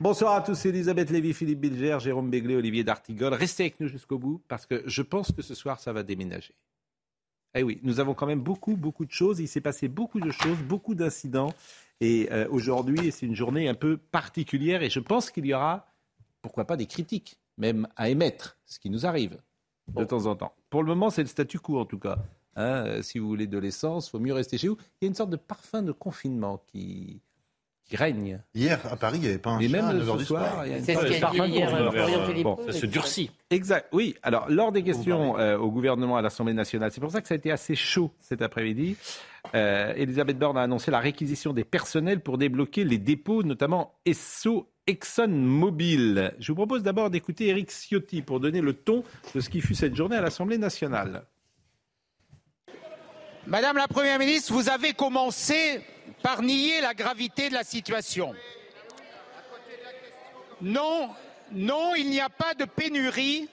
Bonsoir à tous, Elisabeth Lévy, Philippe Bilger, Jérôme Béglé, Olivier D'Artigol. Restez avec nous jusqu'au bout parce que je pense que ce soir, ça va déménager. Eh oui, nous avons quand même beaucoup, beaucoup de choses. Il s'est passé beaucoup de choses, beaucoup d'incidents. Et euh, aujourd'hui, c'est une journée un peu particulière et je pense qu'il y aura, pourquoi pas, des critiques, même à émettre, ce qui nous arrive de temps en temps. Pour le moment, c'est le statu quo en tout cas. Hein, euh, si vous voulez de l'essence, il vaut mieux rester chez vous. Il y a une sorte de parfum de confinement qui, qui règne. Hier, à Paris, il n'y avait pas un Et chat même à 9 ce heures du soir, soir. il y a une C'est ce sorte de parfum hier, qu'on euh, Philippot. bon. Ça se durcit. Exact, oui. Alors, lors des questions euh, au gouvernement à l'Assemblée nationale, c'est pour ça que ça a été assez chaud cet après-midi. Euh, Elisabeth Borne a annoncé la réquisition des personnels pour débloquer les dépôts, notamment Esso ExxonMobil. Je vous propose d'abord d'écouter Eric Ciotti pour donner le ton de ce qui fut cette journée à l'Assemblée nationale. Madame la Première ministre, vous avez commencé par nier la gravité de la situation. Non, non, il n'y a pas de pénurie.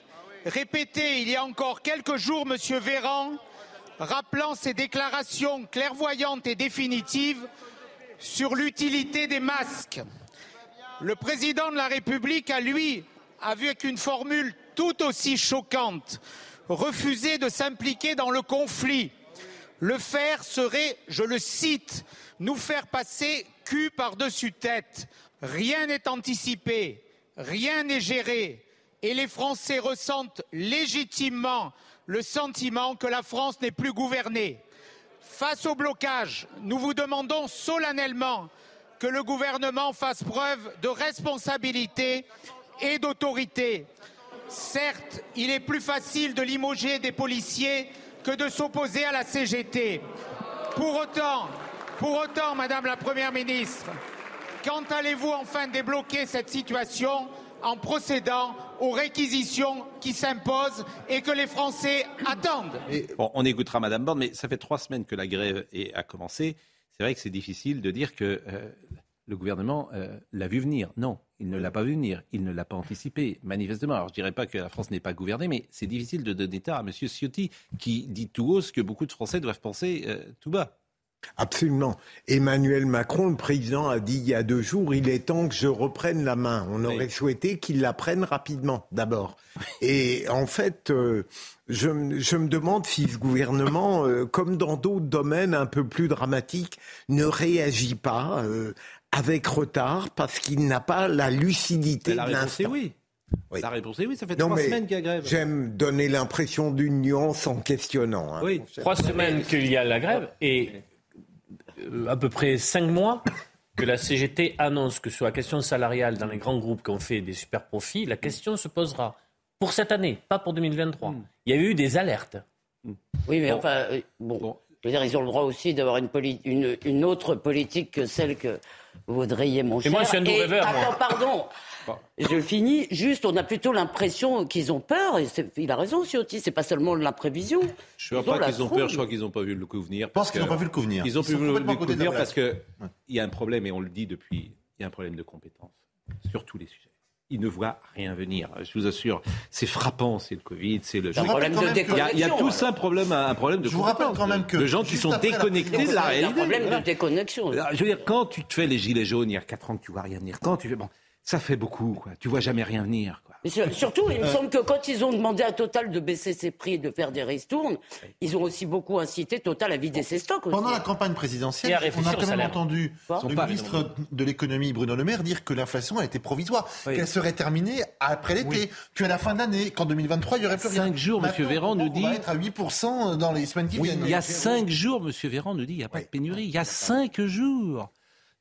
Répétez il y a encore quelques jours, Monsieur Véran, rappelant ses déclarations clairvoyantes et définitives sur l'utilité des masques. Le président de la République a, lui, avec une formule tout aussi choquante, refusé de s'impliquer dans le conflit. Le faire serait, je le cite, nous faire passer cul par-dessus tête. Rien n'est anticipé, rien n'est géré, et les Français ressentent légitimement le sentiment que la France n'est plus gouvernée. Face au blocage, nous vous demandons solennellement que le gouvernement fasse preuve de responsabilité et d'autorité. Certes, il est plus facile de limoger des policiers que de s'opposer à la CGT. Pour autant, pour autant, Madame la Première ministre, quand allez-vous enfin débloquer cette situation en procédant aux réquisitions qui s'imposent et que les Français attendent? Bon, on écoutera Madame Borne, mais ça fait trois semaines que la grève a commencé. C'est vrai que c'est difficile de dire que euh, le gouvernement euh, l'a vu venir. Non, il ne l'a pas vu venir. Il ne l'a pas anticipé, manifestement. Alors, je dirais pas que la France n'est pas gouvernée, mais c'est difficile de donner tort à M. Ciotti, qui dit tout haut ce que beaucoup de Français doivent penser euh, tout bas. Absolument. Emmanuel Macron, le président, a dit il y a deux jours, il est temps que je reprenne la main. On aurait souhaité qu'il la prenne rapidement, d'abord. Et en fait, euh, je, me- je me demande si ce gouvernement, euh, comme dans d'autres domaines un peu plus dramatiques, ne réagit pas euh, avec retard parce qu'il n'a pas la lucidité La de réponse est l'instant. oui. Oui. La réponse est oui. Ça fait Non, trois semaines qu'il y a grève. J'aime donner l'impression d'une nuance en questionnant. hein. Oui. Trois semaines qu'il y a la grève et euh, à peu près cinq mois que la CGT annonce que sur la question salariale dans les grands groupes qui ont fait des super profits, la question se posera pour cette année, pas pour 2023. Il y a eu des alertes. Oui, mais Bon. enfin, euh, bon, Bon. Je veux dire, ils ont le droit aussi d'avoir une, poli- une, une autre politique que celle que vous voudriez, mon cher. moi, je suis un doux Et- rêveur, moi. Attends, pardon. Je finis. Juste, on a plutôt l'impression qu'ils ont peur. Et il a raison, Ciotti. C'est pas seulement de l'imprévision. Je ne crois pas qu'ils ont peur, je crois qu'ils n'ont pas vu le coup venir. Je pense parce qu'ils n'ont pas vu le coup venir. Ils ont pu sont le la découvrir parce qu'il y a un problème, et on le dit depuis, il y a un problème de compétence sur tous les sujets. Ils ne voient rien venir. Je vous assure, c'est frappant, c'est le Covid, c'est le. Problème de que- Il y a, il y a déconnexion. tous un problème, un problème de Je vous rappelle quand même que de gens qui sont déconnectés de la C'est un réalité. problème Voilà. de déconnexion. Je veux dire, quand tu te fais les gilets jaunes il y a 4 ans que tu vois rien venir, quand tu fais bon, Ça fait beaucoup, quoi. Tu vois jamais rien venir, quoi. Mais sur- surtout, il me semble que quand ils ont demandé à Total de baisser ses prix et de faire des ristournes, ils ont aussi beaucoup incité Total à vider ses stocks aussi. Pendant la campagne présidentielle, on a quand même entendu Quoi le ministre de l'économie Bruno Le Maire dire que l'inflation a été provisoire, Oui. qu'elle serait terminée après l'été, qu'à la fin d'année, qu'en 2023, il n'y aurait plus rien. Cinq jours, Monsieur Maintenant, Véran nous on va dit- être à 8% dans les semaines qui Oui, viennent. il y a cinq jours, Monsieur Véran nous dit, il n'y a pas Oui. de pénurie. Il y a cinq jours.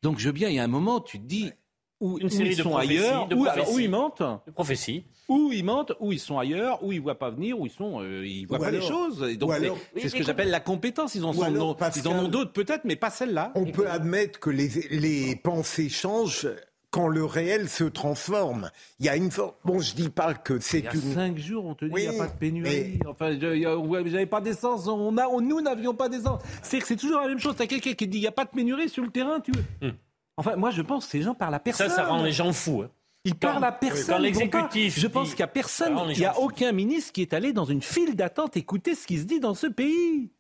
Donc, je veux bien, il y a un moment, tu te dis, où, Une où série ils de sont prophéties, ailleurs, de où, alors, où prophéties. ils mentent, De prophétie. où ils mentent, où ils sont ailleurs, où ils voient pas venir, où ils sont, euh, ils voient Ou pas les choses. Et donc, c'est Oui, ce mais que j'appelle la compétence. Ils en, Ou sont, alors, non- ils en Pascal- ont d'autres peut-être, mais pas celle-là. On peut admettre que les, les pensées changent quand le réel se transforme. Il y a une forme. Bon, je dis pas que c'est Il y a une. cinq jours, on te dit, il Oui, n'y a pas de pénurie. Enfin, a- ouais, j'avais pas d'essence. On a, on- nous n'avions pas d'essence. C'est que c'est toujours la même chose. T'as quelqu'un qui dit, il n'y a pas de pénurie sur le terrain, tu veux. Hmm. Enfin, moi, je pense que ces gens parlent à personne. Ça, ça rend les gens fous. hein. Ils Quand- parlent à personne. l'exécutif. Je pense qu'il n'y a personne, il n'y a aucun ministre qui est allé dans une file d'attente écouter ce qui se dit dans ce pays.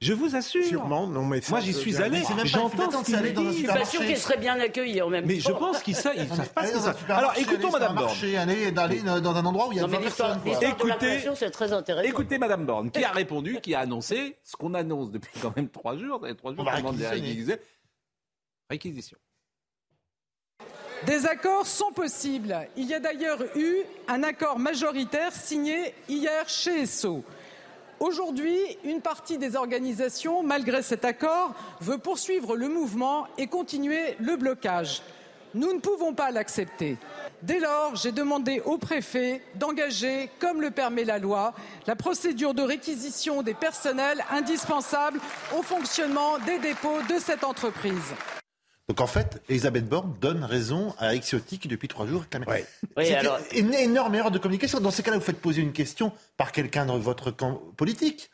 Je vous assure. Sûrement, non, mais Moi, j'y je suis allé. J'entends ce qu'ils disent. Je suis pas sûr qu'ils seraient bien accueillis en même Mais je temps. pense qu'ils savent, ils savent pas ce que Alors, écoutons Madame Borne. marché, aller d'aller dans un endroit où il y a Non, mais 20 l'histoire personnes. quoi. l'histoire de Écoutez- c'est très intéressant. Écoutez Madame Borne, qui a répondu, qui a annoncé ce qu'on annonce depuis quand même trois jours. Trois jours, On demande. Réquisition. Des accords sont possibles. Il y a d'ailleurs eu un accord majoritaire signé hier chez ESSO. Aujourd'hui, une partie des organisations, malgré cet accord, veut poursuivre le mouvement et continuer le blocage. Nous ne pouvons pas l'accepter. Dès lors, j'ai demandé au préfet d'engager, comme le permet la loi, la procédure de réquisition des personnels indispensables au fonctionnement des dépôts de cette entreprise. Donc en fait, Elisabeth Borne donne raison à Eric Ciotti qui depuis trois jours réclame. Ouais. Oui, C'est alors- une énorme erreur de communication. Dans ces cas-là, vous faites poser une question par quelqu'un dans votre camp politique.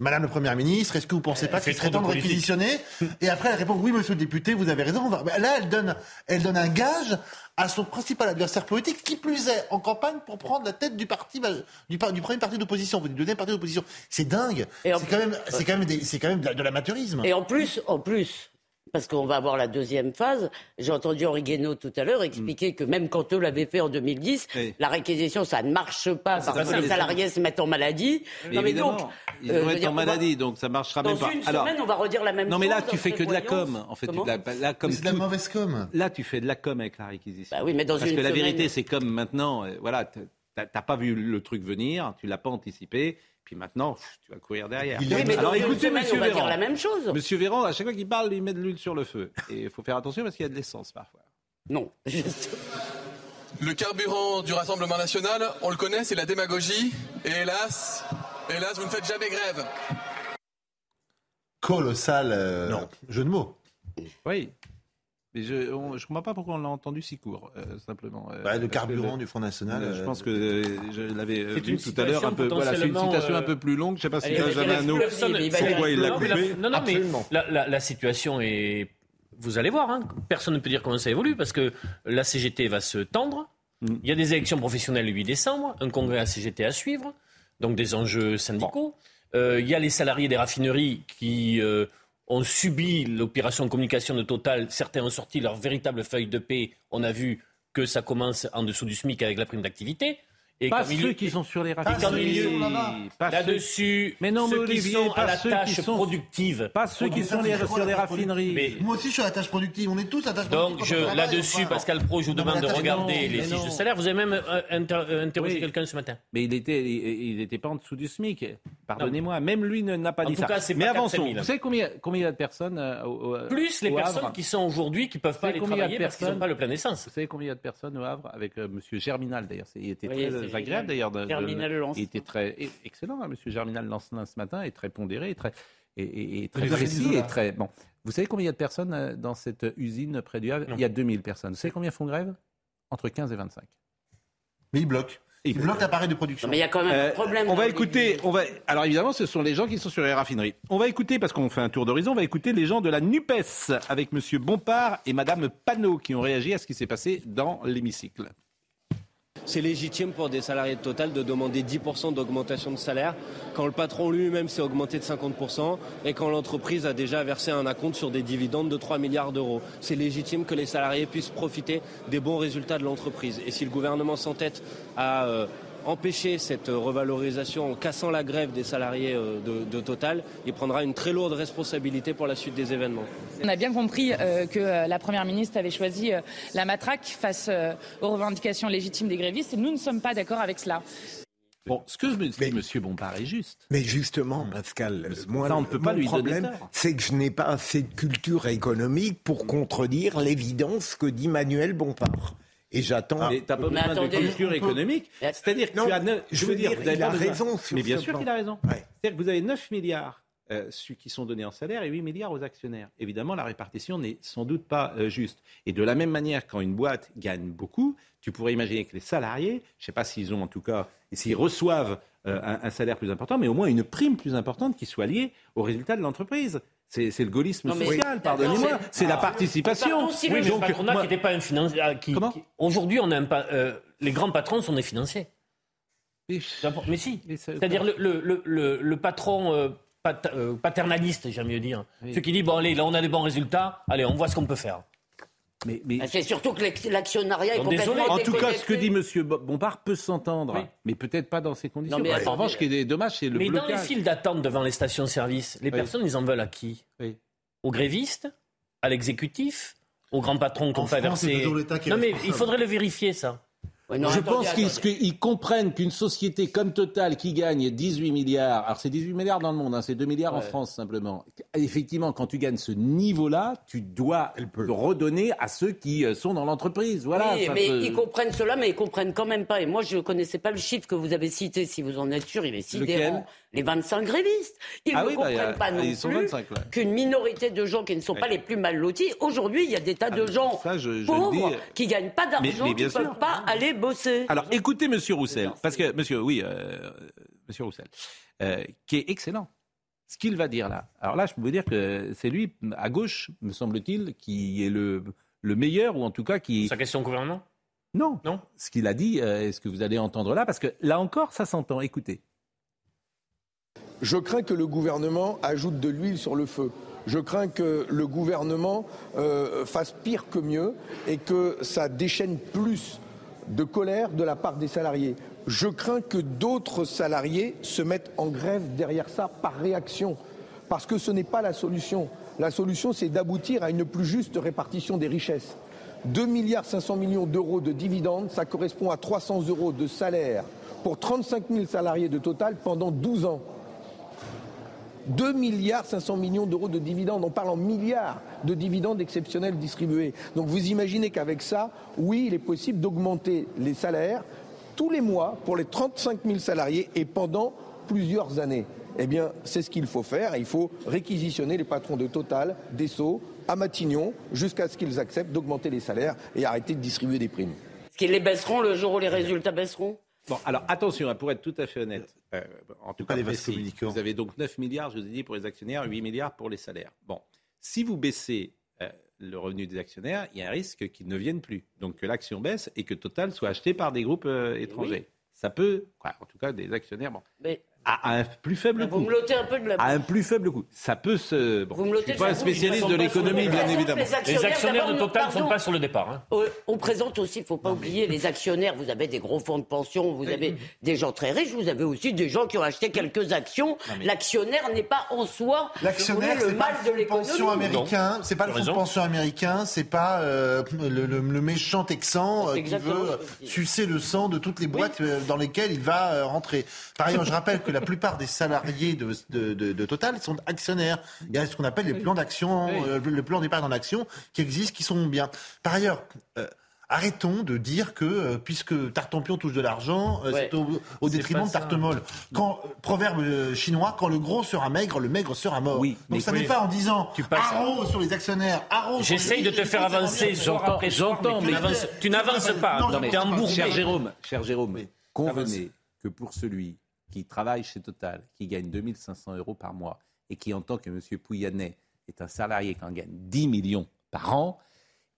Madame le Première ministre, est-ce que vous pensez pas fait qu'il serait temps de de réquisitionner Et après, elle répond oui, monsieur le député, vous avez raison. Là, elle donne, elle donne un gage à son principal adversaire politique, qui plus est en campagne pour prendre la tête du parti, du, par- du premier parti d'opposition, du deuxième parti d'opposition. C'est dingue. C'est quand même, c'est quand même, des- c'est quand même de la- de l'amateurisme. Et en plus, en plus, parce qu'on va avoir la deuxième phase, j'ai entendu Henri Guénaud tout à l'heure expliquer que même quand eux l'avaient fait en 2010, Oui. la réquisition, ça ne marche pas parce pas que ça, les salariés se mettent en maladie. Mais non, donc, ils euh, vont veux être dire, en maladie, donc ça marchera Dans même pas. une Alors, semaine, on va redire la même non, chose. mais là, tu fais que de la com. En fait, Comment de la, là, comme Mais c'est de la mauvaise com. là, tu fais de la com avec la réquisition. Bah oui, mais dans Parce une que la vérité, c'est comme maintenant, euh, voilà, t'as t'as pas vu le truc venir, tu l'as pas anticipé, puis maintenant, tu vas courir derrière. Oui, mais Alors écoutez, semaine, Monsieur on va dire Véran. la même chose. Monsieur Véran, à chaque fois qu'il parle, il met de l'huile sur le feu. Et il faut faire attention parce qu'il y a de l'essence parfois. Non. Le carburant du Rassemblement national, on le connaît, c'est la démagogie. Et hélas, hélas, vous ne faites jamais grève. Colossal euh, Non. jeu de mots. Oui. Mais je ne comprends pas pourquoi on l'a entendu si court, euh, simplement. euh, Bah, le carburant le- du Front National. Je euh, pense que euh, je l'avais vu tout à l'heure un peu. situation Voilà, c'est une citation euh, un peu plus longue. Je ne sais pas si Benjamin Hanot. Pourquoi il l'a Non, mais la- coupé Non, non, mais la, la- la situation est. Vous allez voir, hein, personne ne peut dire comment ça évolue parce que la CGT va se tendre. Mm. Il y a des élections professionnelles le 8 décembre, un congrès à CGT à suivre, donc des enjeux syndicaux. Euh, il y a les salariés des raffineries qui euh, ont subi l'opération communication de Total. Certains ont sorti leur véritable feuille de paix. On a vu que ça commence en dessous du SMIC avec la prime d'activité. Et Pas ceux qui sont sur les raffineries. milieu- Pas ceux- Là-dessus, Mais non, mais ceux qui Olivier, sont pas à la ceux qui tâche sont- productive. Pas ceux qui sont les- sur les raffineries. Mais- Moi aussi, je suis à la tâche productive. On est tous à la tâche Donc, productive. je, travaille, là-dessus, enfin. Pascal Pro, je vous demande de regarder non, les fiches de salaire. Vous avez même euh, inter- euh, interrogé Oui. quelqu'un ce matin. Mais il était, il n'était pas en dessous du SMIC. Pardonnez-moi. Même lui ne- n'a pas En dit tout ça. cas, Mais avançons. 4 000. Vous savez combien, combien il y a de personnes euh, au, au- Plus les personnes Havre qui sont aujourd'hui, qui ne peuvent pas aller combien il y a de travailler parce qu'ils n'ont personnes pas le plein essence. Vous savez combien il y a de personnes au Havre avec Monsieur Germinal d'ailleurs. Il était Oui, très agréable d'ailleurs. Germinal. Il était très excellent, hein, Monsieur Germinal Lancelin ce matin, et très pondéré, et très et, et- et très précis et Zola. très bon. Vous savez combien il y a de personnes euh, dans cette usine près du Havre? Non. Il y a 2000 personnes. Vous savez combien font grève? Entre 15 et 25. Mais il bloque. Et Il bloque l'appareil de production. Non, mais il y a quand même Euh, un problème. on va écouter, on va. Alors évidemment, ce sont les gens qui sont sur les raffineries. On va écouter parce qu'on fait un tour d'horizon. On va écouter les gens de la Nupes avec Monsieur Bompard et Madame Panot qui ont réagi à ce qui s'est passé dans l'hémicycle. C'est légitime pour des salariés de Total de demander 10% d'augmentation de salaire quand le patron lui-même s'est augmenté de 50% et quand l'entreprise a déjà versé un acompte sur des dividendes de 3 milliards d'euros. C'est légitime que les salariés puissent profiter des bons résultats de l'entreprise. Et si le gouvernement s'entête à euh, empêcher cette revalorisation en cassant la grève des salariés euh, de, de, Total, il prendra une très lourde responsabilité pour la suite des événements. On a bien compris euh, que euh, la Première ministre avait choisi euh, la matraque face euh, aux revendications légitimes des grévistes et nous ne sommes pas d'accord avec cela. Bon, ce que je me dis, M. Bompard est juste. Mais justement, Pascal, moi, ça, on ne peut pas mon lui problème, c'est que je n'ai pas assez de culture économique pour contredire l'évidence que dit Manuel Bompard. Et j'attends. Mais t'as pas besoin de culture peut- économique. C'est-à-dire que Non, tu as neuf- je je veux dire, dire, vous avez il a besoin- raison sur Mais bien sûr qu'il a raison. Ouais. C'est-à-dire que vous avez 9 milliards euh, qui sont donnés en salaire et 8 milliards aux actionnaires. Évidemment, la répartition n'est sans doute pas euh, juste. Et de la même manière, quand une boîte gagne beaucoup, tu pourrais imaginer que les salariés, je ne sais pas s'ils ont en tout cas, s'ils reçoivent euh, un, un salaire plus important, mais au moins une prime plus importante qui soit liée au résultat de l'entreprise. C'est le gaullisme social, pardonnez-moi. C'est la Ah. participation. Si Oui, mais donc, patronat moi- qui n'était pas un financier. ah, qui- Aujourd'hui, on a un pa- euh, les grands patrons sont des financiers. Mais- si. C'est-à-dire le, le, le, le- le patron euh, pat- euh, paternaliste, j'aime mieux dire. Oui. Celui qui dit bon allez, là on a des bons résultats, allez, on voit ce qu'on peut faire. Mais- mais- Ah, C'est surtout que l'ac- l'actionnariat est Non, complètement désolé. En tout cas, ce que dit M. Bompard peut s'entendre, Oui. mais peut-être pas dans ces conditions. Non, mais en revanche, ce qui est dommage, c'est le Mais dans les files d'attente devant les stations-service, les Oui. personnes, ils en veulent à qui? Oui. Aux grévistes À l'exécutif c'est versé toujours l'État qui est Non mais il faudrait le vérifier ça. Ouais, non, je attendez, pense qu'ils comprennent qu'une société comme Total qui gagne 18 milliards, alors c'est 18 milliards dans le monde, hein, c'est 2 milliards en. France simplement. Effectivement, quand tu gagnes ce niveau-là, tu dois le redonner à ceux qui euh, sont dans l'entreprise. Voilà. oui, ça mais ils comprennent cela, mais ils comprennent quand même pas. Et moi, je ne connaissais pas le chiffre que vous avez cité. Si vous en êtes sûr, il est sidérant. Les 25 grévistes. Ils Ah ne oui, bah, comprennent a- pas non ils sont plus 25, là. qu'une minorité de gens qui ne sont pas Ouais. les plus mal lotis. Aujourd'hui, il y a des tas de mais gens ça, je- pauvres dis. qui gagnent pas d'argent, qui ne peuvent pas aller bosser. Alors, écoutez Monsieur Roussel, parce que Monsieur, oui, euh, Monsieur Roussel, euh, qui est excellent. Ce qu'il va dire là. Alors là, je peux vous dire que c'est lui, à gauche, me semble-t-il, qui est le, le meilleur, ou en tout cas qui. Sa question au gouvernement? Non, Non. Ce qu'il a dit, euh, est ce que vous allez entendre là, parce que là encore, ça s'entend. Écoutez. Je crains que le gouvernement ajoute de l'huile sur le feu. Je crains que le gouvernement euh, fasse pire que mieux et que ça déchaîne plus de colère de la part des salariés. Je crains que d'autres salariés se mettent en grève derrière ça par réaction, parce que ce n'est pas la solution. La solution, c'est d'aboutir à une plus juste répartition des richesses. 2 milliards 500 millions d'euros de dividendes, ça correspond à 300 euros de salaire pour 35 000 salariés de Total pendant 12 ans. 2 milliards 500 millions d'euros de dividendes. On parle en milliards de dividendes exceptionnels distribués. Donc vous imaginez qu'avec ça, oui, il est possible d'augmenter les salaires tous les mois pour les 35 000 salariés et pendant plusieurs années. Eh bien, c'est ce qu'il faut faire. Il faut réquisitionner les patrons de Total, d'Esso, à Matignon, jusqu'à ce qu'ils acceptent d'augmenter les salaires et arrêter de distribuer des primes. Est-ce qu'ils les baisseront le jour où les résultats baisseront? Bon, alors attention, hein, pour être tout à fait honnête, euh, en tout cas précis, vous avez donc 9 milliards, je vous ai dit, pour les actionnaires, 8 milliards pour les salaires. Bon, si vous baissez euh, le revenu des actionnaires, il y a un risque qu'ils ne viennent plus. Donc que l'action baisse et que Total soit acheté par des groupes euh, étrangers. Ça peut, quoi, en tout cas des actionnaires, bon, Mais à, un plus faible vous coût. me l'ôtez un peu de la À un plus faible coût. Ça peut se. Bon, Vous me je l'ôtez suis pas un de spécialiste de l'économie, le- bien évidemment. les Les actionnaires de Total ne sont pas sur le départ. hein. Euh, on présente aussi, il ne faut pas oublier, les actionnaires. Vous avez des gros fonds de pension, vous avez des gens très riches, vous avez aussi des gens qui ont acheté quelques actions. L'actionnaire n'est pas en soi si vous L'actionnaire, voulez, c'est le pas mal le de fonds de pension l'économie. américain, c'est pas le Tu as fonds de pension américain, c'est pas euh, le, le- le méchant texan euh, C'est qui veut sucer le sang de toutes les boîtes euh, dans lesquelles il va euh, rentrer. Par ailleurs, je rappelle que la plupart des salariés de, de, de- de Total sont actionnaires. Il y a ce qu'on appelle les plans d'action, euh, le plan d'épargne en action qui existent, qui sont bien. Par ailleurs, euh, Arrêtons de dire que euh, puisque Tartampion touche de l'argent, euh, Ouais. c'est au, au C'est détriment de ça. Tartemol. Quand euh, proverbe euh, chinois, quand le gros sera maigre, le maigre sera mort. Oui, Donc ça oui. n'est pas en disant Tu passes- haro sur les actionnaires, haro. J'essaye de te faire avancer J'entends, j'entends, mais tu mais- n'avances- tu n'avances pas. Non, Non, mais T'es embourbé. cher Jérôme, cher Jérôme, Oui. convenez que pour celui qui travaille chez Total, qui gagne 2500 euros par mois et qui entend que M. Pouyannet est un salarié qui en gagne 10 millions par an,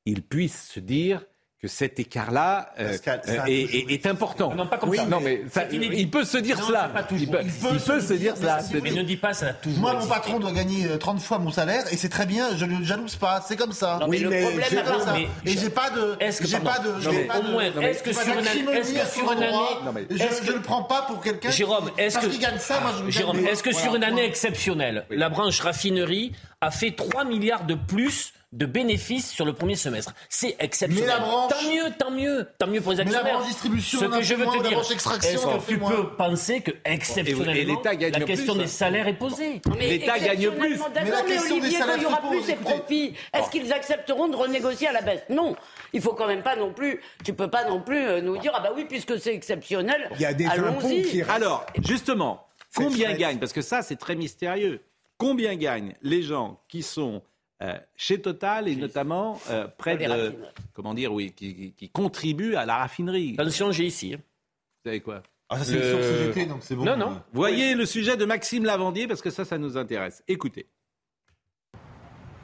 il puisse se dire que cet écart-là euh, Pascal, euh, est, est- est important. Non, pas comme oui, ça. non, mais ça- il peut se dire Non, cela. c'est pas toujours. Il peut, Il peut il se peut le se dire, dire cela. mais Mais ne dis pas, ça a toujours Moi, mon patron doit gagner euh, 30 fois mon salaire et c'est très bien, je ne le jalouse pas, c'est comme ça. Non, mais Oui, le mais problème, c'est comme ça. mais- Et j'ai pas de. Est-ce que- j'ai pas de. Non, j'ai mais pas au de- moins, j'ai est-ce que pas sur une année- Je que- le prends pas pour quelqu'un. qui- Jérôme, est-ce que- gagne ça, moi je Jérôme, est-ce que sur une année exceptionnelle, la branche raffinerie a fait 3 milliards de plus de bénéfices sur le premier semestre C'est exceptionnel. Mais la branche- Tant mieux, tant mieux, tant mieux pour les Mais la actionnaires. branche distribution Ce que je veux te la dire, branche extraction est-ce que tu peux penser que exceptionnellement, Et l'État gagne la question hein. des salaires est posée L'État gagne plus. Mais la mais, question des Olivier, quand il y salaires aura plus ces profits, est-ce qu'ils accepteront de renégocier à la baisse? Non. Il faut quand même pas non plus. Tu peux pas non plus euh, nous dire ah bah oui puisque c'est exceptionnel. Il y a des qui restent. Alors, justement, combien gagnent? Parce que ça, c'est très mystérieux. Combien gagnent les gens qui sont euh, chez Total et notamment euh, près de, comment dire, oui, qui, qui- qui contribuent à la raffinerie. Vous Attention, j'ai ici. hein. savez quoi? Ah, ça c'est Le- sur CGT, donc c'est bon. Non, non. Voyez le sujet de Maxime Lavandier parce que ça, ça nous intéresse. Écoutez.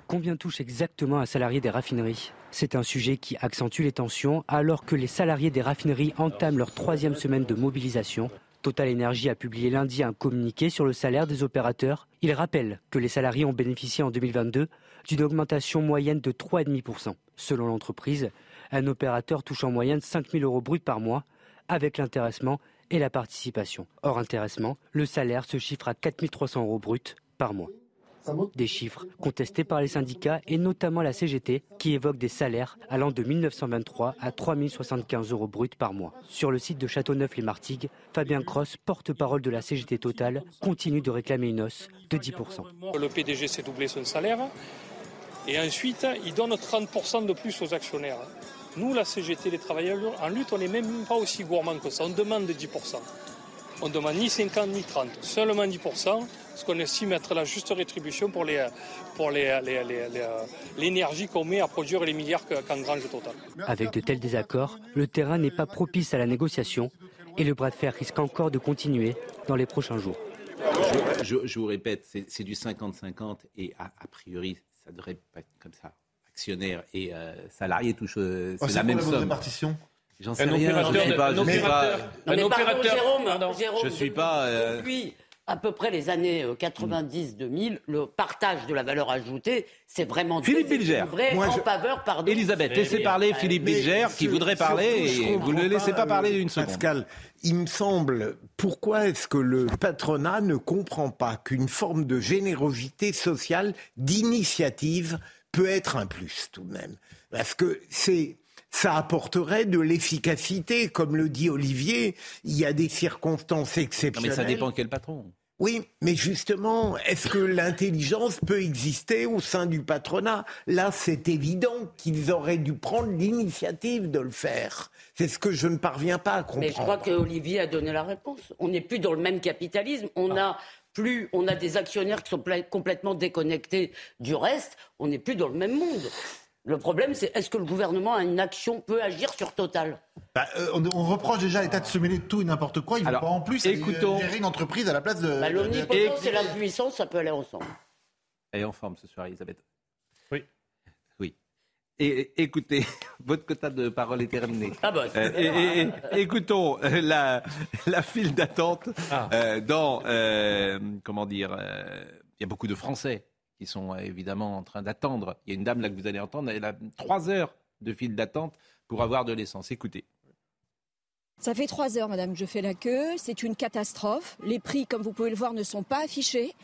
Combien touche exactement un salarié des raffineries? C'est un sujet qui accentue les tensions alors que les salariés des raffineries entament leur troisième semaine de mobilisation. Total Energy a publié lundi un communiqué sur le salaire des opérateurs. Il rappelle que les salariés ont bénéficié en 2022 d'une augmentation moyenne de 3,5%. Selon l'entreprise, un opérateur touche en moyenne 5 000 euros bruts par mois avec l'intéressement et la participation. Hors intéressement, le salaire se chiffre à 4 300 euros bruts par mois. Des chiffres contestés par les syndicats et notamment la CGT qui évoque des salaires allant de 1923 à 3075 euros bruts par mois. Sur le site de Châteauneuf-les-Martigues, Fabien Cross, porte-parole de la CGT Total, continue de réclamer une hausse de 10%. Le PDG s'est doublé son salaire et ensuite il donne 30% de plus aux actionnaires. Nous, la CGT, les travailleurs en lutte, on n'est même pas aussi gourmand que ça. On demande 10%. On demande ni 50 ni 30, seulement 10%, ce qu'on estime être la juste rétribution pour les, pour les, les- les- les, l'énergie qu'on met à produire les milliards que- qu'engrange Total. Avec de tels désaccords, le terrain n'est pas propice à la négociation et le bras de fer risque encore de continuer dans les prochains jours. Je, je- je vous répète, c'est c'est du 50-50 et a, a priori, ça devrait pas être comme ça. Actionnaires et euh, salariés touchent euh, Oh, c'est la même la somme. répartition J'en sais Un rien, je opérateur, suis pas, un je suis pas. Jérôme. Jérôme, je suis pas. euh, Depuis à peu près les années euh, 90-2000, le partage de la valeur ajoutée, c'est vraiment Philippe Bilger. en je- faveur, pardon. Elisabeth, laissez oui. parler Philippe Mais Bilger qui voudrait parler et vous ne le laissez pas parler une seconde. Pascal, il me semble, pourquoi est-ce que le patronat ne comprend pas qu'une forme de générosité sociale, d'initiative, peut être un plus tout de même? Parce que c'est. Ça apporterait de l'efficacité, comme le dit Olivier. Il y a des circonstances Non, mais exceptionnelles. ça dépend quel patron. Oui, mais justement, est-ce que l'intelligence peut exister au sein du patronat? Là, c'est évident qu'ils auraient dû prendre l'initiative de le faire. C'est ce que je ne parviens pas à comprendre. Mais je crois que Olivier a donné la réponse. On n'est plus dans le même capitalisme. On a plus, on a des actionnaires qui sont complètement déconnectés du reste. On n'est plus dans le même monde. Le problème, c'est est-ce que le gouvernement a une action, peut agir sur Total? Bah, euh, on, on reproche déjà à l'État de se mêler de tout et n'importe quoi. Il ne pas en plus écoutons- gérer une entreprise à la place de. bah, L'omnipotence et la puissance, ça peut aller ensemble. Elle est en forme ce soir, Elisabeth. Oui. Oui. Et, écoutez, votre quota de parole est terminé. Ah bah, Euh, et- et- écoutons euh, la, la file d'attente Ah. euh, dans, euh, comment dire, euh, il y a beaucoup de Français qui sont euh, évidemment en train d'attendre. Il y a une dame là que vous allez entendre, elle a trois heures de file d'attente pour avoir de l'essence. Écoutez. Ça fait trois heures, madame, que je fais la queue. C'est une catastrophe. Les prix, comme vous pouvez le voir, ne sont pas affichés.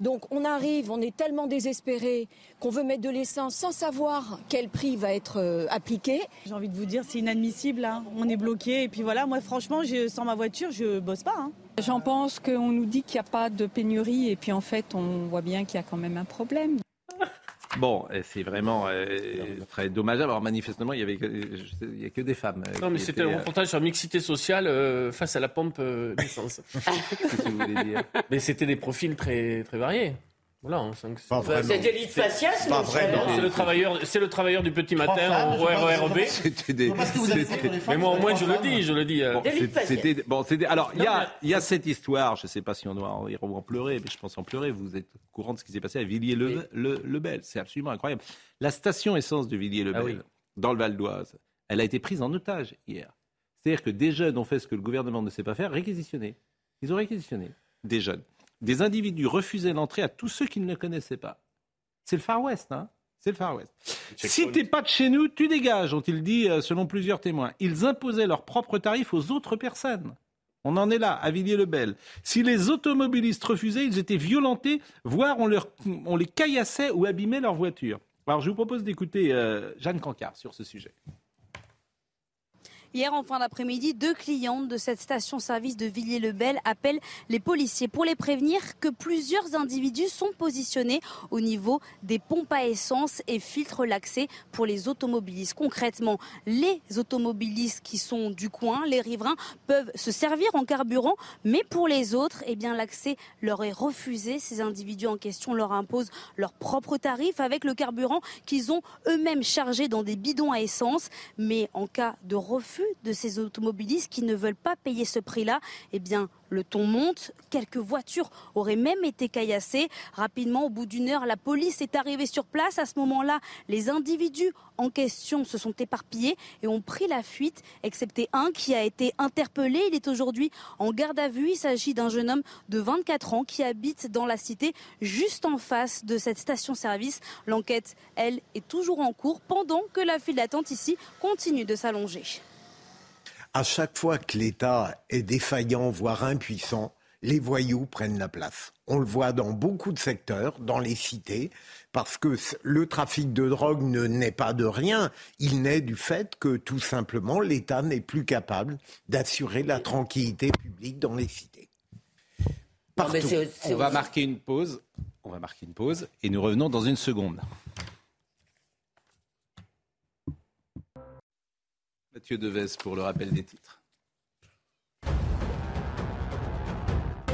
Donc on arrive, on est tellement désespéré qu'on veut mettre de l'essence sans savoir quel prix va être euh, appliqué. J'ai envie de vous dire, c'est inadmissible. hein. On est bloqué. Et puis voilà, moi, franchement, je, sans ma voiture, je bosse pas. hein. J'en pense qu'on nous dit qu'il n'y a pas de pénurie et puis en fait on voit bien qu'il y a quand même un problème. Bon, euh, c'est vraiment euh, très dommageable. Alors manifestement, il y avait, que- je sais- il y a que des femmes. euh, Non, mais c'était un euh, reportage sur la mixité sociale euh, face à la pompe euh, d'essence. Qu'est-ce que vous voulez dire? Mais c'était des profils très, très variés. Voilà, que c'est- faciès, Pas mon cher. vraiment. Non, c'est le travailleur, c'est le travailleur du petit Trois matin femmes, au je RERB. C'était des. Parce que vous avez c'était- fait pour les Mais moi, au moins, je le dis, je le dis. euh. Bon, David c'est- Fassier. c'était bon, c'était alors il y a mais- il y a cette histoire, je ne sais pas si on doit en, en pleurer, mais je pense en pleurer. Vous êtes au courant de ce qui s'est passé à Villiers-le-Bel, c'est absolument incroyable. La station essence de Villiers-le-Bel, Ah oui. dans le Val d'Oise, elle a été prise en otage hier. C'est-à-dire que des jeunes ont fait ce que le gouvernement ne sait pas faire, réquisitionné. Ils ont réquisitionné des jeunes. Des individus refusaient l'entrée à tous ceux qu'ils ne connaissaient pas. C'est le Far West, hein c'est le Far West. Si t'es pas de chez nous, tu dégages, ont-ils dit euh, selon plusieurs témoins. Ils imposaient leurs propres tarifs aux autres personnes. On en est là, à Villiers-le-Bel. Si les automobilistes refusaient, ils étaient violentés, voire on, leur, on les caillassait ou abîmait leur voiture. Alors je vous propose d'écouter euh, Jeanne Cancard sur ce sujet. Hier, en fin d'après-midi, deux clientes de cette station-service de Villiers-le-Bel appellent les policiers pour les prévenir que plusieurs individus sont positionnés au niveau des pompes à essence et filtrent l'accès pour les automobilistes. Concrètement, les automobilistes qui sont du coin, les riverains, peuvent se servir en carburant, mais pour les autres, eh l'accès leur est refusé. Ces individus en question leur imposent leurs propres tarifs avec le carburant qu'ils ont eux-mêmes chargé dans des bidons à essence. Mais en cas de refus de ces automobilistes qui ne veulent pas payer ce prix-là, eh bien, le ton monte. Quelques voitures auraient même été caillassées. Rapidement, au bout d'une heure, la police est arrivée sur place. À ce moment-là, les individus en question se sont éparpillés et ont pris la fuite, excepté un qui a été interpellé. Il est aujourd'hui en garde à vue. Il s'agit d'un jeune homme de 24 ans qui habite dans la cité juste en face de cette station-service. L'enquête, elle, est toujours en cours pendant que la file d'attente ici continue de s'allonger à chaque fois que l'État est défaillant, voire impuissant, les voyous prennent la place. On le voit dans beaucoup de secteurs, dans les cités, parce que le trafic de drogue ne naît pas de rien, il naît du fait que tout simplement l'État n'est plus capable d'assurer la tranquillité publique dans les cités. On va marquer une pause. On va marquer une pause et nous revenons dans une seconde. Mathieu Deves pour le rappel des titres.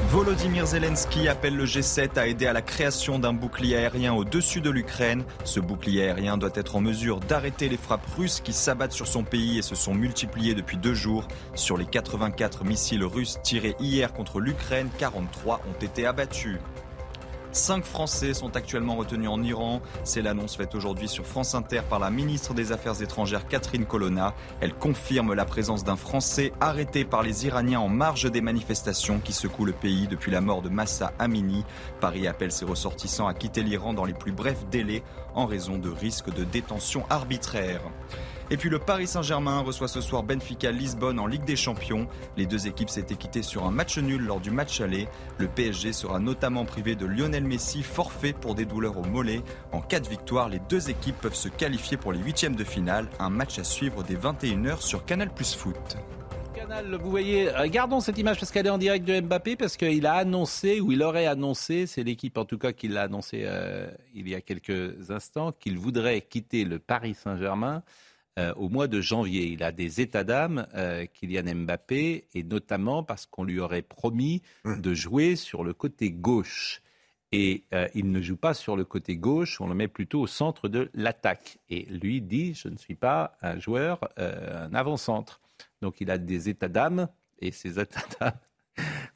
Volodymyr Zelensky appelle le G7 à aider à la création d'un bouclier aérien au-dessus de l'Ukraine. Ce bouclier aérien doit être en mesure d'arrêter les frappes russes qui s'abattent sur son pays et se sont multipliées depuis deux jours. Sur les 84 missiles russes tirés hier contre l'Ukraine, 43 ont été abattus. Cinq Français sont actuellement retenus en Iran. C'est l'annonce faite aujourd'hui sur France Inter par la ministre des Affaires étrangères Catherine Colonna. Elle confirme la présence d'un Français arrêté par les Iraniens en marge des manifestations qui secouent le pays depuis la mort de Massa Amini. Paris appelle ses ressortissants à quitter l'Iran dans les plus brefs délais en raison de risques de détention arbitraire. Et puis le Paris Saint-Germain reçoit ce soir Benfica Lisbonne en Ligue des Champions. Les deux équipes s'étaient quittées sur un match nul lors du match aller. Le PSG sera notamment privé de Lionel Messi, forfait pour des douleurs au mollet. En cas de victoire, les deux équipes peuvent se qualifier pour les huitièmes de finale. Un match à suivre dès 21h sur Canal Plus Foot. Vous voyez, regardons cette image parce qu'elle est en direct de Mbappé, parce qu'il a annoncé, ou il aurait annoncé, c'est l'équipe en tout cas qui l'a annoncé euh, il y a quelques instants, qu'il voudrait quitter le Paris Saint-Germain euh, au mois de janvier. Il a des états d'âme, euh, Kylian Mbappé, et notamment parce qu'on lui aurait promis hum. de jouer sur le côté gauche. Et euh, il ne joue pas sur le côté gauche, on le met plutôt au centre de l'attaque. Et lui dit, je ne suis pas un joueur, un avant-centre. Donc il a des états d'âme, et ces états d'âme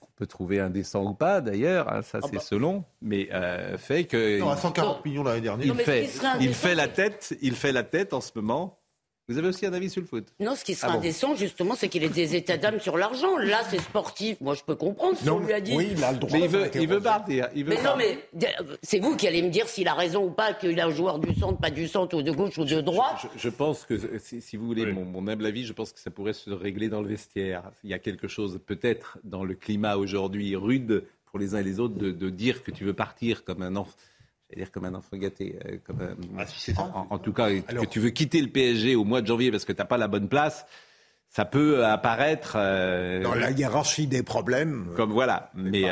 qu'on peut trouver indécents ou pas d'ailleurs, hein, ça ah c'est bah. selon, mais fait que... Non, à 140 millions l'année dernière. Il, fait, il fait la tête, il fait la tête en ce moment vous avez aussi un avis sur le foot Non, ce qui serait ah indécent, justement, c'est qu'il ait des états d'âme sur l'argent. Là, c'est sportif. Moi, je peux comprendre ce qu'on lui a dit. Oui, il a le droit. Mais il veut, il veut partir. Il veut mais non, mais c'est vous qui allez me dire s'il a raison ou pas, qu'il est un joueur du centre, pas du centre, ou de gauche ou de droite. Je, pense que, si, vous voulez mon, mon, humble avis, je pense que ça pourrait se régler dans le vestiaire. Il y a quelque chose, peut-être, dans le climat aujourd'hui rude pour les uns et les autres, de, de dire que tu veux partir comme un enfant dire comme un enfant gâté. Euh, comme, ah, en, tout cas, que tu veux quitter le PSG au mois de janvier parce que tu n'as pas la bonne place, ça peut apparaître euh, dans la hiérarchie des problèmes. Comme voilà, mais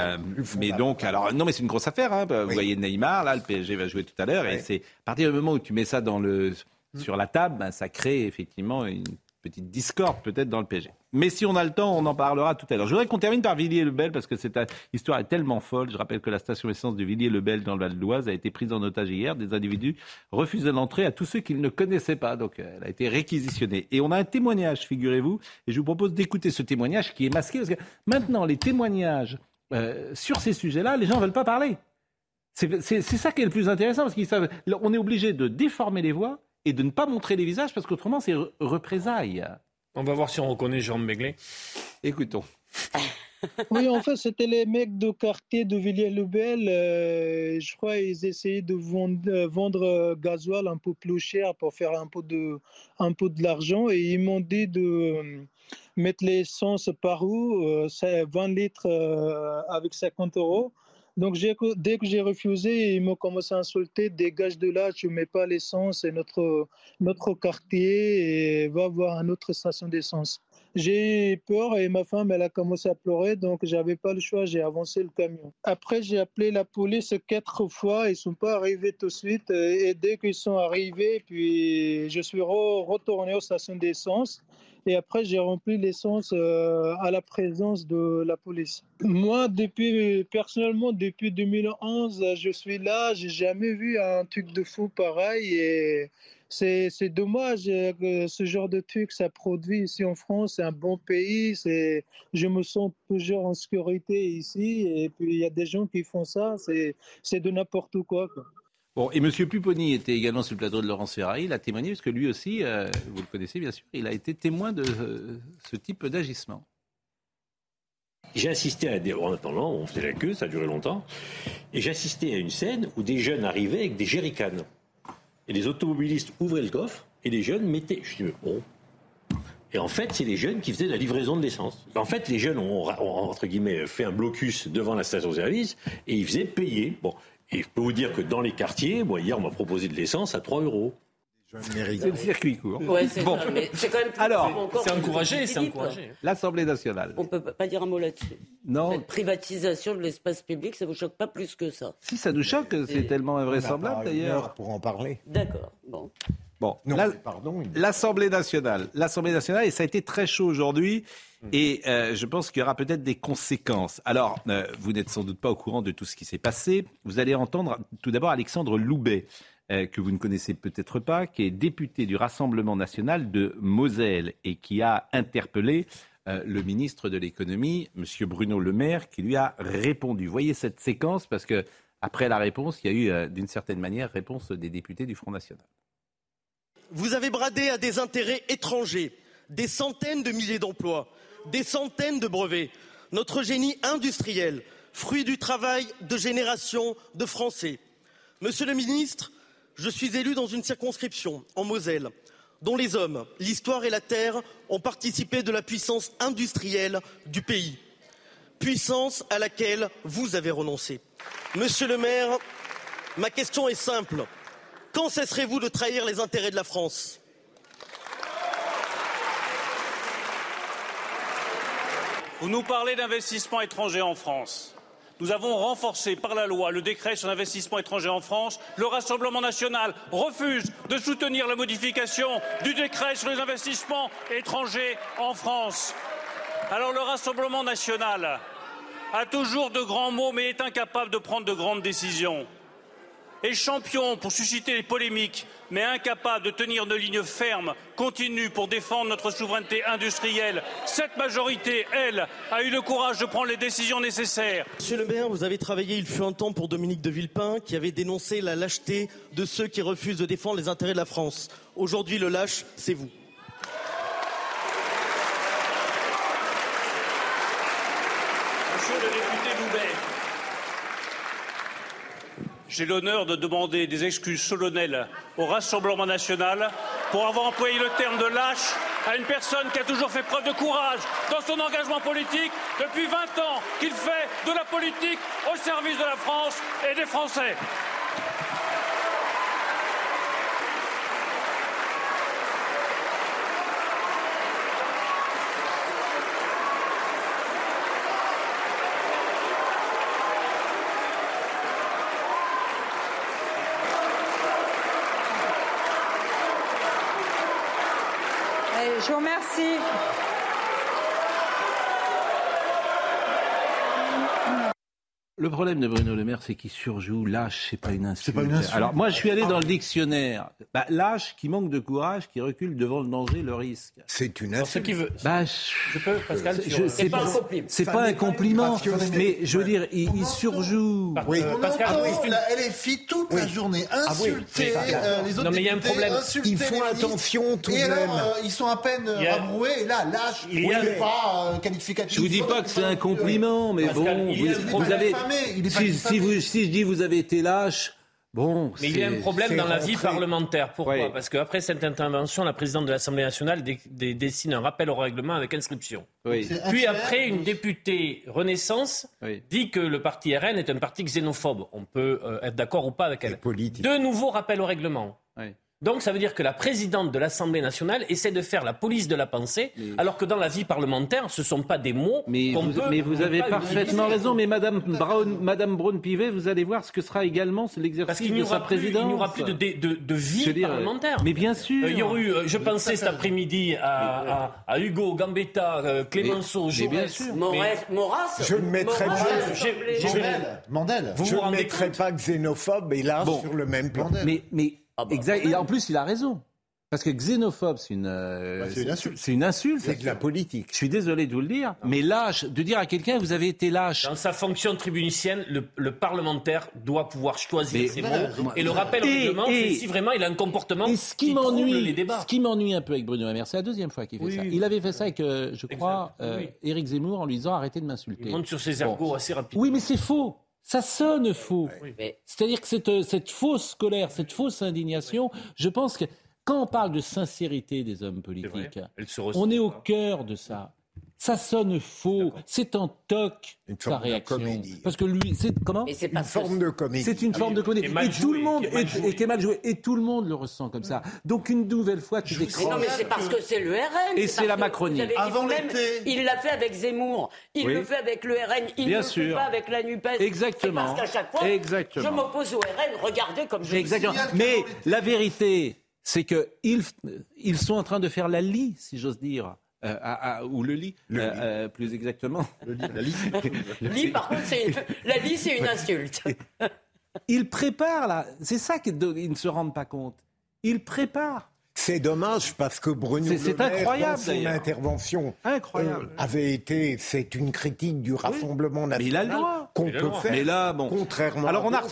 mais donc alors non mais c'est une grosse affaire. Hein. Vous voyez Neymar là, le PSG va jouer tout à l'heure et c'est à partir du moment où tu mets ça dans le sur la table, ben, ça crée effectivement une petite discorde peut-être dans le PSG. Mais si on a le temps, on en parlera tout à l'heure. Je voudrais qu'on termine par Villiers-le-Bel parce que cette histoire est tellement folle. Je rappelle que la station essence de Villiers-le-Bel dans le Val d'Oise a été prise en otage hier. Des individus refusaient l'entrée à tous ceux qu'ils ne connaissaient pas. Donc elle a été réquisitionnée. Et on a un témoignage, figurez-vous. Et je vous propose d'écouter ce témoignage qui est masqué parce que maintenant les témoignages euh, sur ces sujets-là, les gens ne veulent pas parler. C'est ça qui est le plus intéressant parce qu'on est obligé de déformer les voix et de ne pas montrer les visages parce qu'autrement c'est re- représailles. On va voir si on reconnaît Jérôme Béglé. Écoutons. Oui, en fait, c'était les mecs de quartier de Villiers-le-Bel. euh, je crois qu'ils essayaient de vendre, euh, vendre euh, gasoil un peu plus cher pour faire un peu de, un peu de l'argent. Et ils m'ont dit de euh, mettre l'essence par où euh, c'est 20 litres euh, avec 50 euros. Donc, dès que j'ai refusé, ils m'ont commencé à insulter. Dégage de là, tu ne mets pas l'essence, c'est notre, notre quartier et va voir une autre station d'essence. J'ai eu peur et ma femme, elle a commencé à pleurer, donc j'avais pas le choix, j'ai avancé le camion. Après, j'ai appelé la police quatre fois, ils sont pas arrivés tout de suite. Et dès qu'ils sont arrivés, puis je suis re- retourné aux stations d'essence. Et après, j'ai rempli l'essence euh, à la présence de la police. Moi, depuis, personnellement, depuis 2011, je suis là. J'ai jamais vu un truc de fou pareil. Et c'est dommage euh, que ce genre de truc, ça produit ici en France. C'est un bon pays. Je me sens toujours en sécurité ici. Et puis, il y a des gens qui font ça. C'est c'est de n'importe quoi, quoi. Bon, et M. Pupponi était également sur le plateau de Laurence Ferrari. Il a témoigné parce que lui aussi, euh, vous le connaissez bien sûr, il a été témoin de euh, ce type d'agissement. J'ai assisté à des. En attendant, on faisait la queue, ça a duré longtemps. Et j'ai assisté à une scène où des jeunes arrivaient avec des jerrycans. Et les automobilistes ouvraient le coffre et les jeunes mettaient. Je dis, bon. Et en fait, c'est les jeunes qui faisaient la livraison de l'essence. En fait, les jeunes ont, ont, entre guillemets, fait un blocus devant la station-service et ils faisaient payer. Bon. Et je peux vous dire que dans les quartiers, moi, hier, on m'a proposé de l'essence à 3 euros. C'est le circuit court. Ouais, c'est Bon. quand même plus Alors, c'est encouragé, c'est encouragé. L'Assemblée nationale. On peut pas dire un mot là-dessus. Non, Cette privatisation de l'espace public, ça vous choque pas plus que ça si ça nous choque, c'est tellement invraisemblable d'ailleurs. pour en parler. D'accord. Bon. Bon, Non, la- mais pardon. il- l'Assemblée nationale. L'Assemblée nationale, et ça a été très chaud aujourd'hui. Et euh, je pense qu'il y aura peut-être des conséquences. Alors, euh, vous n'êtes sans doute pas au courant de tout ce qui s'est passé. Vous allez entendre tout d'abord Alexandre Loubet, euh, que vous ne connaissez peut-être pas, qui est député du Rassemblement national de Moselle et qui a interpellé euh, le ministre de l'économie, M. Bruno Le Maire, qui lui a répondu. Voyez cette séquence parce que après la réponse, il y a eu euh, d'une certaine manière réponse des députés du Front national. Vous avez bradé à des intérêts étrangers des centaines de milliers d'emplois, des centaines de brevets, notre génie industriel, fruit du travail de générations de Français. Monsieur le ministre, je suis élu dans une circonscription, en Moselle, dont les hommes, l'histoire et la terre ont participé de la puissance industrielle du pays. Puissance à laquelle vous avez renoncé. Monsieur le maire, ma question est simple. Quand cesserez-vous de trahir les intérêts de la France? Vous nous parlez d'investissement étranger en France. Nous avons renforcé par la loi le décret sur l'investissement étranger en France. Le Rassemblement national refuse de soutenir la modification du décret sur les investissements étrangers en France. Alors le Rassemblement national a toujours de grands mots mais est incapable de prendre de grandes décisions. Est champion pour susciter les polémiques, mais incapable de tenir une ligne ferme, continue pour défendre notre souveraineté industrielle. Cette majorité, elle, a eu le courage de prendre les décisions nécessaires. Monsieur le maire, vous avez travaillé, il fut un temps pour Dominique de Villepin, qui avait dénoncé la lâcheté de ceux qui refusent de défendre les intérêts de la France. Aujourd'hui, le lâche, c'est vous. Monsieur le député Loubet, j'ai l'honneur de demander des excuses solennelles au Rassemblement national pour avoir employé le terme de lâche à une personne qui a toujours fait preuve de courage dans son engagement politique depuis 20 ans, qu'il fait de la politique au service de la France et des Français. Allez, je vous remercie. Le problème de Bruno Le Maire, c'est qu'il surjoue. Lâche, c'est pas une insulte. pas une insulte. Alors moi, je suis allé dans le dictionnaire. Bah, lâche, qui manque de courage, qui recule devant le danger, le risque. C'est une Pour ceux insulte. qui veulent. Bah, Je peux, Pascal, je- sur- c'est pas un compliment. c'est pas un n'est compliment, mais je veux dire, il, il surjoue. Oui. euh, Pascal, entend juste une- la LFI toute la journée Ah oui, insulter euh, les autres Non, mais il y a un problème. Ils font attention tout de Et alors, même. euh, ils sont à peine euh, Il y a- rabroués, et là, lâche, Il y a- oui, mais pas euh, qualificatif. Je vous dis pas que c'est un compliment, mais bon, vous, avez. Il est Si, vous, si je dis vous avez été lâche, bon. Mais il y a un problème dans la vie parlementaire. Pourquoi Oui. Parce qu'après cette intervention, la présidente de l'Assemblée nationale dé- dé- dessine un rappel au règlement avec inscription. Oui. Puis après, une députée Renaissance Oui. dit que le parti RN est un parti xénophobe. On peut euh, être d'accord ou pas avec elle. politique. De nouveau rappel au règlement. Donc ça veut dire que la présidente de l'Assemblée nationale essaie de faire la police de la pensée, alors que dans la vie parlementaire, ce ne sont pas des mots Mais qu'on vous, peut... mais vous avez parfaitement utiliser. raison. Mais Madame Brown, Madame Braun-Pivet, vous allez voir ce que sera également l'exercice de sa plus, il présidence. n'y aura plus de, de, de- de vie dire, parlementaire. Mais bien sûr. Euh, il y aurait eu, euh, je pensais cet après-midi à, à- à Hugo, Gambetta, euh, Clémenceau, Mais- mais bien sûr. Maurès, Maurras Je ne mettrai pas- Mandel. Vous ne mettrai pas xénophobe et là Bon. sur le même plan. Mais Ah bah, exact. Et en plus, il a raison. Parce que xénophobe, c'est une, euh, Bah, c'est une insulte. C'est une insulte. C'est de la politique. Je suis désolé de vous le dire, mais lâche, de dire à quelqu'un vous avez été lâche. Dans sa fonction tribunicienne, le, le parlementaire doit pouvoir choisir Mais- ses mots. Et le rappel au règlement, c'est si vraiment il a un comportement Et ce qui qui trouble m'ennuie, les débats. ce qui m'ennuie un peu avec Bruno Le Maire, c'est la deuxième fois qu'il fait Oui. ça. Il avait fait ça avec, euh, je crois, euh, oui. Éric Zemmour en lui disant arrêtez de m'insulter. Il monte sur ses ergots Bon. assez rapidement. Oui, mais c'est faux. Ça sonne faux. C'est-à-dire que cette, cette fausse colère, cette fausse indignation, je pense que quand on parle de sincérité des hommes politiques, on est au pas. cœur de ça. Ça sonne faux. C'est en toc Une sa forme de réaction. comédie. Parce que lui, c'est comment Mais c'est Une forme de comédie. c'est une forme de comédie. Et tout le monde mal et- joué. et qui est mal joué. Et tout le monde le ressent comme ça. Donc une nouvelle fois, tu Mais non, décroches. mais c'est parce que c'est le RN. Et c'est la Macronie. Avant l'été. Il l'a fait avec Zemmour. Il Oui. le fait avec le RN. Il Bien ne le sûr. fait pas avec la NUPES. Exactement. Parce qu'à chaque fois, Exactement. je m'oppose au RN. Regardez comme je Exactement. signale Mais la vérité, c'est que ils, ils sont en train de faire la lie, si j'ose dire. Euh, à- à- ou le lit, Le euh, lit. euh, plus exactement. La liste. Lit, par contre, c'est la lit, c'est une insulte. Ils préparent là. C'est ça qu'ils ne se rendent pas compte. Ils préparent. C'est dommage parce que Bruno C'est- Le Maire, incroyable, dans son intervention Incroyable. euh, avait été, c'est une critique du Rassemblement Mais il a national le droit. qu'on Il a le peut faire. Mais là, bon. Contrairement Alors on à a,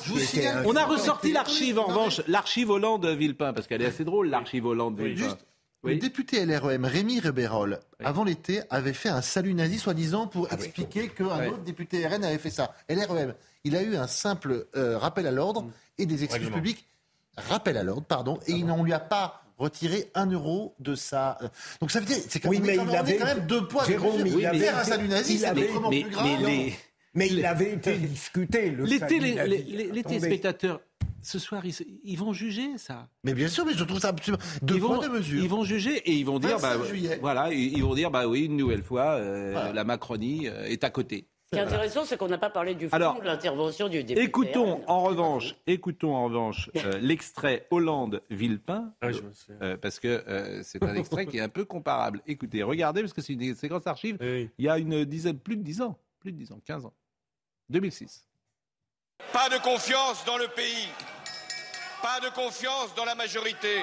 on a ressorti l'archive en revanche, l'archive Hollande-Villepin, parce qu'elle est assez drôle, l'archive Hollande-Villepin. Juste, Oui. Le député LREM Rémi Rebérol, avant l'été, avait fait un salut nazi, soi-disant, pour expliquer qu'un Ah autre député RN avait fait ça. LREM, il a eu un simple euh, rappel à l'ordre Mm. et des excuses Règlement. publiques. Rappel à l'ordre, pardon, et il n'en lui a pas retiré un euro de sa. euh, Donc ça veut dire, c'est quand, Oui, mais quand il même- on est avait- quand même deux poids. Jérôme, mesures. il avait faire un salut nazi, il c'est mais- plus grave. mais non les- Mais il avait été discuté. Le Les, télé- les- les- téléspectateurs, ce soir, ils, vont juger ça. Mais bien sûr, mais je trouve ça absolument. Deux ils vont, deux mesures. Ils vont juger et ils vont dire, 25 bah, juillet. voilà, ils, vont dire, bah oui, une nouvelle fois, euh, Voilà. la Macronie euh, est à côté. Ce qui est intéressant, c'est qu'on n'a pas parlé du fond Alors, de l'intervention du député. Écoutons en revanche, écoutons en revanche euh, l'extrait Hollande-Villepin, Ah oui, je me souviens. euh, parce que euh, c'est un extrait qui est un peu comparable. Écoutez, regardez, parce que c'est une séquence archive, Oui. il y a une dizaine, plus de 10 ans, plus de 10 ans, 15 ans. 2006. Pas de confiance dans le pays. Pas de confiance dans la majorité.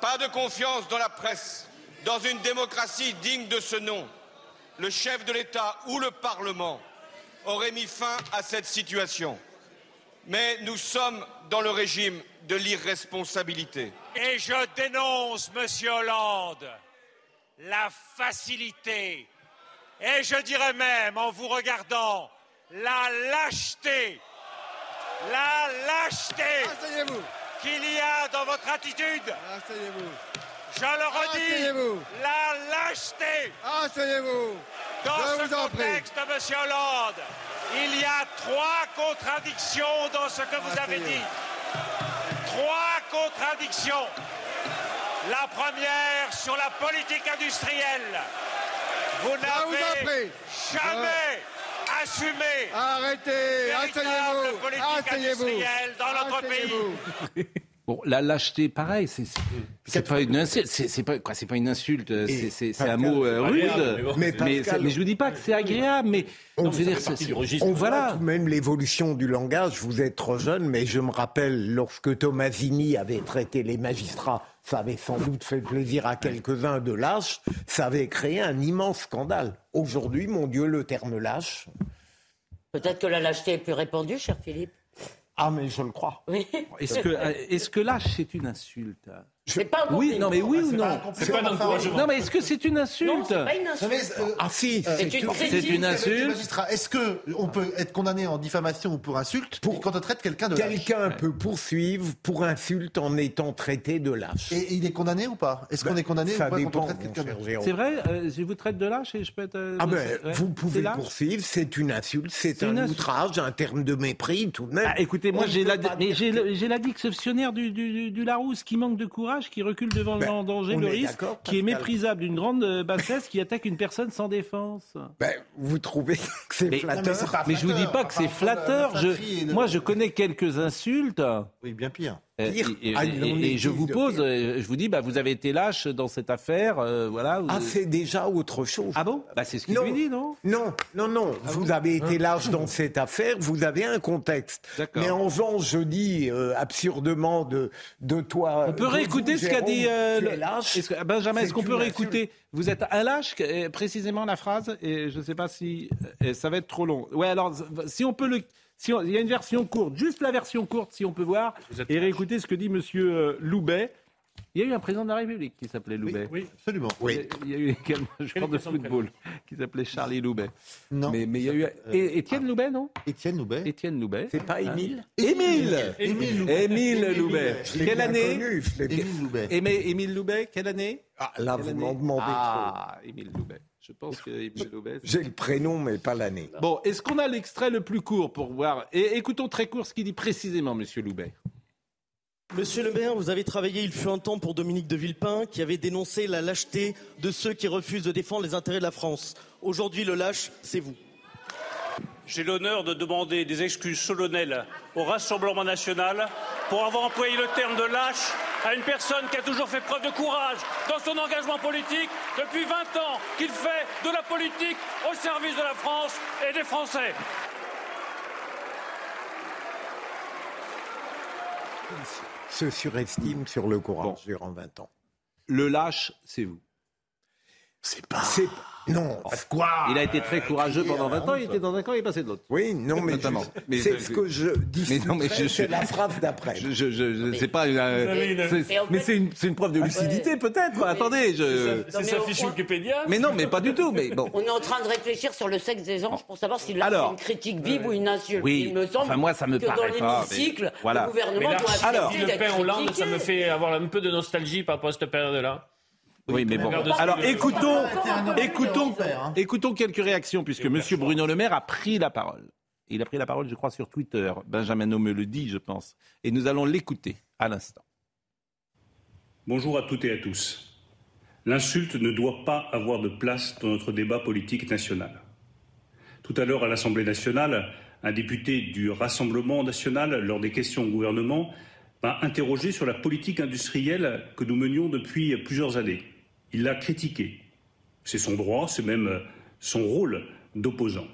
Pas de confiance dans la presse. Dans une démocratie digne de ce nom, le chef de l'État ou le Parlement aurait mis fin à cette situation. Mais nous sommes dans le régime de l'irresponsabilité. Et je dénonce, Monsieur Hollande, la facilité, et je dirais même, en vous regardant, la lâcheté, la lâcheté qu'il y a dans votre attitude. Je le redis, la lâcheté. Dans ce contexte, Monsieur Hollande, il y a trois contradictions dans ce que vous avez dit. Trois contradictions. La première sur la politique industrielle. Vous n'avez jamais Arrêtez, asseyez-vous, politique asseyez-vous, industrielle dans notre pays. Bon, la lâcheté, pareil, c'est pas une insulte, c'est pas quoi, c'est pas une insulte, c'est- un mot euh, agréable, rude. mais bon. Mais, Mais mais, mais je vous dis pas que c'est agréable, mais On, je veux dire, c'est- c'est- on voilà. tout de même l'évolution du langage. Vous êtes trop jeune, mais je me rappelle lorsque Tomasini avait traité les magistrats, ça avait sans doute fait plaisir à quelques-uns de lâches, ça avait créé un immense scandale. Aujourd'hui, mon Dieu, le terme lâche. Peut-être que la lâcheté est plus répandue, cher Philippe. Ah, mais je le crois. Oui. Est-ce que euh, est-ce que lâche c'est une insulte? C'est pas un Oui, non mais oui ou pas un non C'est pas un encouragement. Non mais est-ce que c'est une insulte Non, c'est pas une insulte. Mais, euh, Ah si, euh, c'est une insulte. Est-ce que on peut être condamné en diffamation ou pour insulte pour quand on traite quelqu'un de lâche Quelqu'un peut poursuivre pour insulte en étant traité de lâche. Et il est condamné ou pas? Est-ce qu'on est condamné Ça ou pas quand dépend, on traite quelqu'un de Jérôme. C'est vrai, euh, je vous traite de lâche et je peux être. euh, Ah ben, vous pouvez lâche? poursuivre, c'est une insulte, c'est un outrage, un terme de mépris tout de même. Ah, écoutez, moi j'ai ne la, peut pas mais dire j'ai que- le- j'ai la dictionnaire du, du, du- du Larousse qui manque de courage, qui recule devant le Ben, danger, le risque, qui est méprisable d'une grande euh, bassesse, qui attaque une personne sans défense. Ben, vous trouvez que c'est Mais, flatteur? pas mais je vous dis pas que c'est flatteur. Je, moi, je connais quelques insultes. Oui, bien pire. Euh, Pire. Et, Ah, je vous pose, euh, je vous dis, bah, vous avez été lâche dans cette affaire, euh, voilà. vous- Ah, c'est déjà autre chose. Ah bon? Bah, c'est ce qu'il lui dit, non? Non, non, non. vous avez été lâche dans cette affaire, vous avez un contexte. Mais en revanche, je dis euh, absurdement de, de toi. On peut réécouter vous, ce qu'a dit euh, le- lâche. que- Benjamin. Est-ce qu'on peut réécouter? Vous êtes un lâche, précisément la phrase, et je ne sais pas si ça va être trop long. Ouais, alors si on peut le, si on- il y a une version courte, juste la version courte, si on peut voir, et réécouter ce que dit Monsieur euh, Loubet. Il y a eu un président de la République qui s'appelait Loubet. Oui, absolument. Oui. Il y a eu également un joueur de football qui s'appelait Charlie Loubet. Non. Mais, mais il y a eu et, Étienne Loubet, non? Étienne Loubet. Étienne Loubet. C'est pas Émile? Émile Émile Loubet. Émile Loubet. Quelle année? Émile Loubet. Émile Loubet, quelle année? Ah, là, vous m'en demandez Ah, Émile Loubet. Je pense que Loubet. J'ai le prénom, mais pas l'année. Bon, est-ce qu'on a l'extrait le plus court pour voir? Et écoutons très court ce qu'il dit précisément, Monsieur Loubet. Monsieur Le Maire, vous avez travaillé, il fut un temps pour Dominique de Villepin, qui avait dénoncé la lâcheté de ceux qui refusent de défendre les intérêts de la France. Aujourd'hui, le lâche, c'est vous. J'ai l'honneur de demander des excuses solennelles au Rassemblement national pour avoir employé le terme de lâche à une personne qui a toujours fait preuve de courage dans son engagement politique depuis 20 ans, qu'il fait de la politique au service de la France et des Français. Se surestime sur le courage durant 20 ans. Le lâche, c'est vous. C'est pas. C'est non. Quoi Il a été très courageux pendant 20 ans, il était dans un camp, il est passé de l'autre. Oui, non, mais Mais c'est ce que je dis. Mais non, mais je suis- C'est la phrase d'après. Je, je, je, pas euh, mais c'est une, c'est une preuve de lucidité peut-être. Attendez, je. C'est mais sa fiche Wikipédia. Mais non, mais pas du tout. Mais bon. On est en train de réfléchir sur le sexe des anges pour savoir si là Alors. c'est une critique vive ou une insulte. Oui. Il me semble Enfin, moi, ça me que paraît dans pas, voilà. le gouvernement doit alors, Le Pen Hollande, ça me fait avoir un peu de nostalgie par rapport à cette période-là. Oui, mais bon. Alors, écoutons, hein. écoutons quelques réactions, puisque Monsieur Bruno Le Maire a pris la parole. Il a pris la parole, je crois, sur Twitter. Benjamin No me le dit, je pense. Et nous allons l'écouter à l'instant. Bonjour à toutes et à tous. L'insulte ne doit pas avoir de place dans notre débat politique national. Tout à l'heure à l'Assemblée nationale, un député du Rassemblement national, lors des questions au gouvernement, m'a interrogé sur la politique industrielle que nous menions depuis plusieurs années. Il l'a critiquée. C'est son droit, c'est même son rôle d'opposant.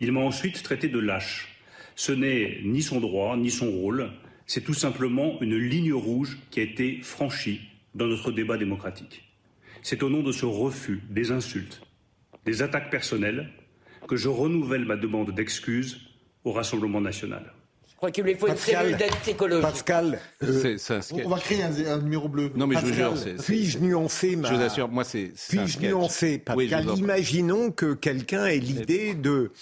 Il m'a ensuite traité de lâche. Ce n'est ni son droit, ni son rôle, c'est tout simplement une ligne rouge qui a été franchie dans notre débat démocratique. C'est au nom de ce refus des insultes, des attaques personnelles, que je renouvelle ma demande d'excuses au Rassemblement national. Je crois qu'il lui faut une cellule d'aide psychologique. Pascal, euh, C'est c'est un sketch. On va créer un, un numéro bleu. Non, mais je vous Pascal. jure, puis-je nuancer ma. Je vous assure, moi, c'est. Puis-je nuancer, Oui, je Pascal? prie. Imaginons que quelqu'un ait l'idée de,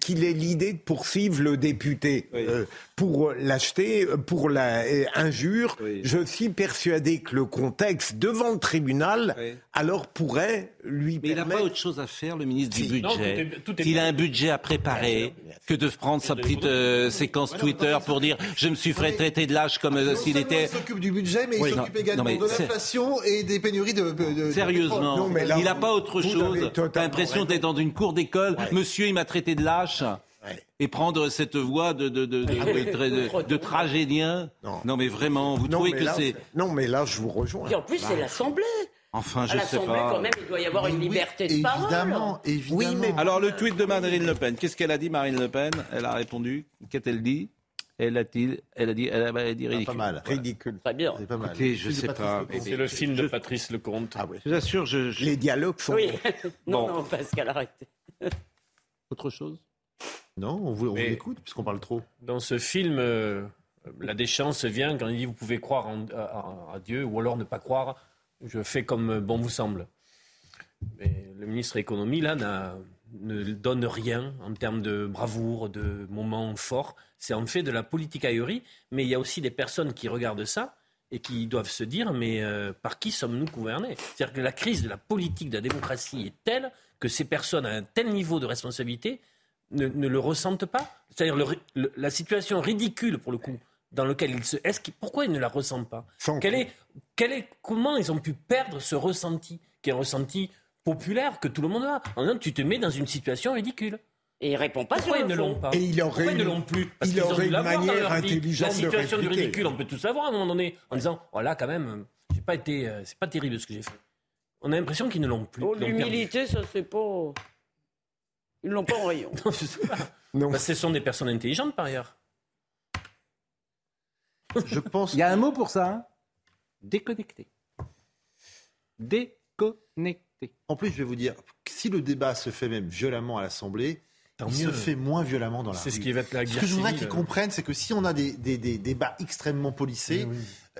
qu'il ait l'idée de poursuivre le député euh, pour l'acheter, pour la euh, injure. Oui. Je suis persuadé que le contexte devant le tribunal, Oui. alors pourrait lui Mais il n'a pas permettre. autre chose à faire, le ministre Si. du Non, budget. tout est- tout est il a un budget à préparer que de prendre sa petite euh, séquence Twitter pour dire je me suis fait traiter de lâche comme euh, s'il était. Il s'occupe du budget, mais Oui, il s'occupe également non, de l'inflation et des pénuries de. de- de- Sérieusement, Non, mais là, il n'a pas autre chose. T'as l'impression d'être dans une cour d'école. Monsieur, il m'a traité de lâche. Et prendre cette voix de, de, de, de, de- de- de tragédien non. mais vraiment, vous Non, trouvez que là, c'est... Non, mais là, je vous rejoins. Et en plus, c'est l'Assemblée. Enfin, À je sais l'Assemblée, pas. quand même, il doit y avoir une liberté de parole. Oui, mais alors le tweet de Marine Le Pen, qu'est-ce qu'elle a dit Marine Le Pen? Elle a répondu. Qu'a-t-elle dit? Elle a dit, elle a, elle a dit ridicule. Pas mal. Ridicule. Très bien. C'est pas mal. Écoutez, je sais pas. C'est le film de Patrice Lecomte. Ah oui. Je vous assure, je, je- Les dialogues sont. Oui. non, Bon. non, Pascal, arrêtez. autre chose? Non, on vous, on écoute puisqu'on parle trop. Dans ce film, euh, la déchéance vient quand il dit vous pouvez croire en- à, Dieu ou alors ne pas croire. Je fais comme bon vous semble. Mais le ministre économie là n'a- ne donne rien en termes de bravoure, de moments forts. C'est en fait de la politique ahurie. Mais il y a aussi des personnes qui regardent ça et qui doivent se dire mais euh, par qui sommes-nous gouvernés? C'est-à-dire que la crise de la politique, de la démocratie est telle que ces personnes à un tel niveau de responsabilité ne, ne le ressentent pas. C'est-à-dire la situation ridicule, pour le coup, dans laquelle ils se... Est-ce pourquoi ils ne la ressentent pas? Quel est, quel est, Comment ils ont pu perdre ce ressenti, qui est un ressenti populaire que tout le monde a? En disant, tu te mets dans une situation ridicule. Et il répond pas Pourquoi sur ils le ne fond. l'ont pas? Et il aurait Pourquoi ils ne une- l'ont plus? Parce il aurait une manière intelligente La de situation du répliquer. ridicule, on peut tous l'avoir à un moment donné, en disant, oh là quand même, j'ai pas été, euh, c'est pas terrible ce que j'ai fait. On a l'impression qu'ils ne l'ont plus. Oh, l'humilité, ça, c'est pas. Ils l'ont pas en rayon. Non, je sais pas. Bah, ce sont des personnes intelligentes par ailleurs. Je pense. Il y a un mot pour ça. hein Déconnecté. Déconnecté. En plus, je vais vous dire, si le débat se fait même violemment à l'Assemblée, il se fait moins violemment dans la C'est ce qui va être la Ce guerre que je voudrais qu'ils comprennent, c'est que si on a des, des- des débats extrêmement polissés,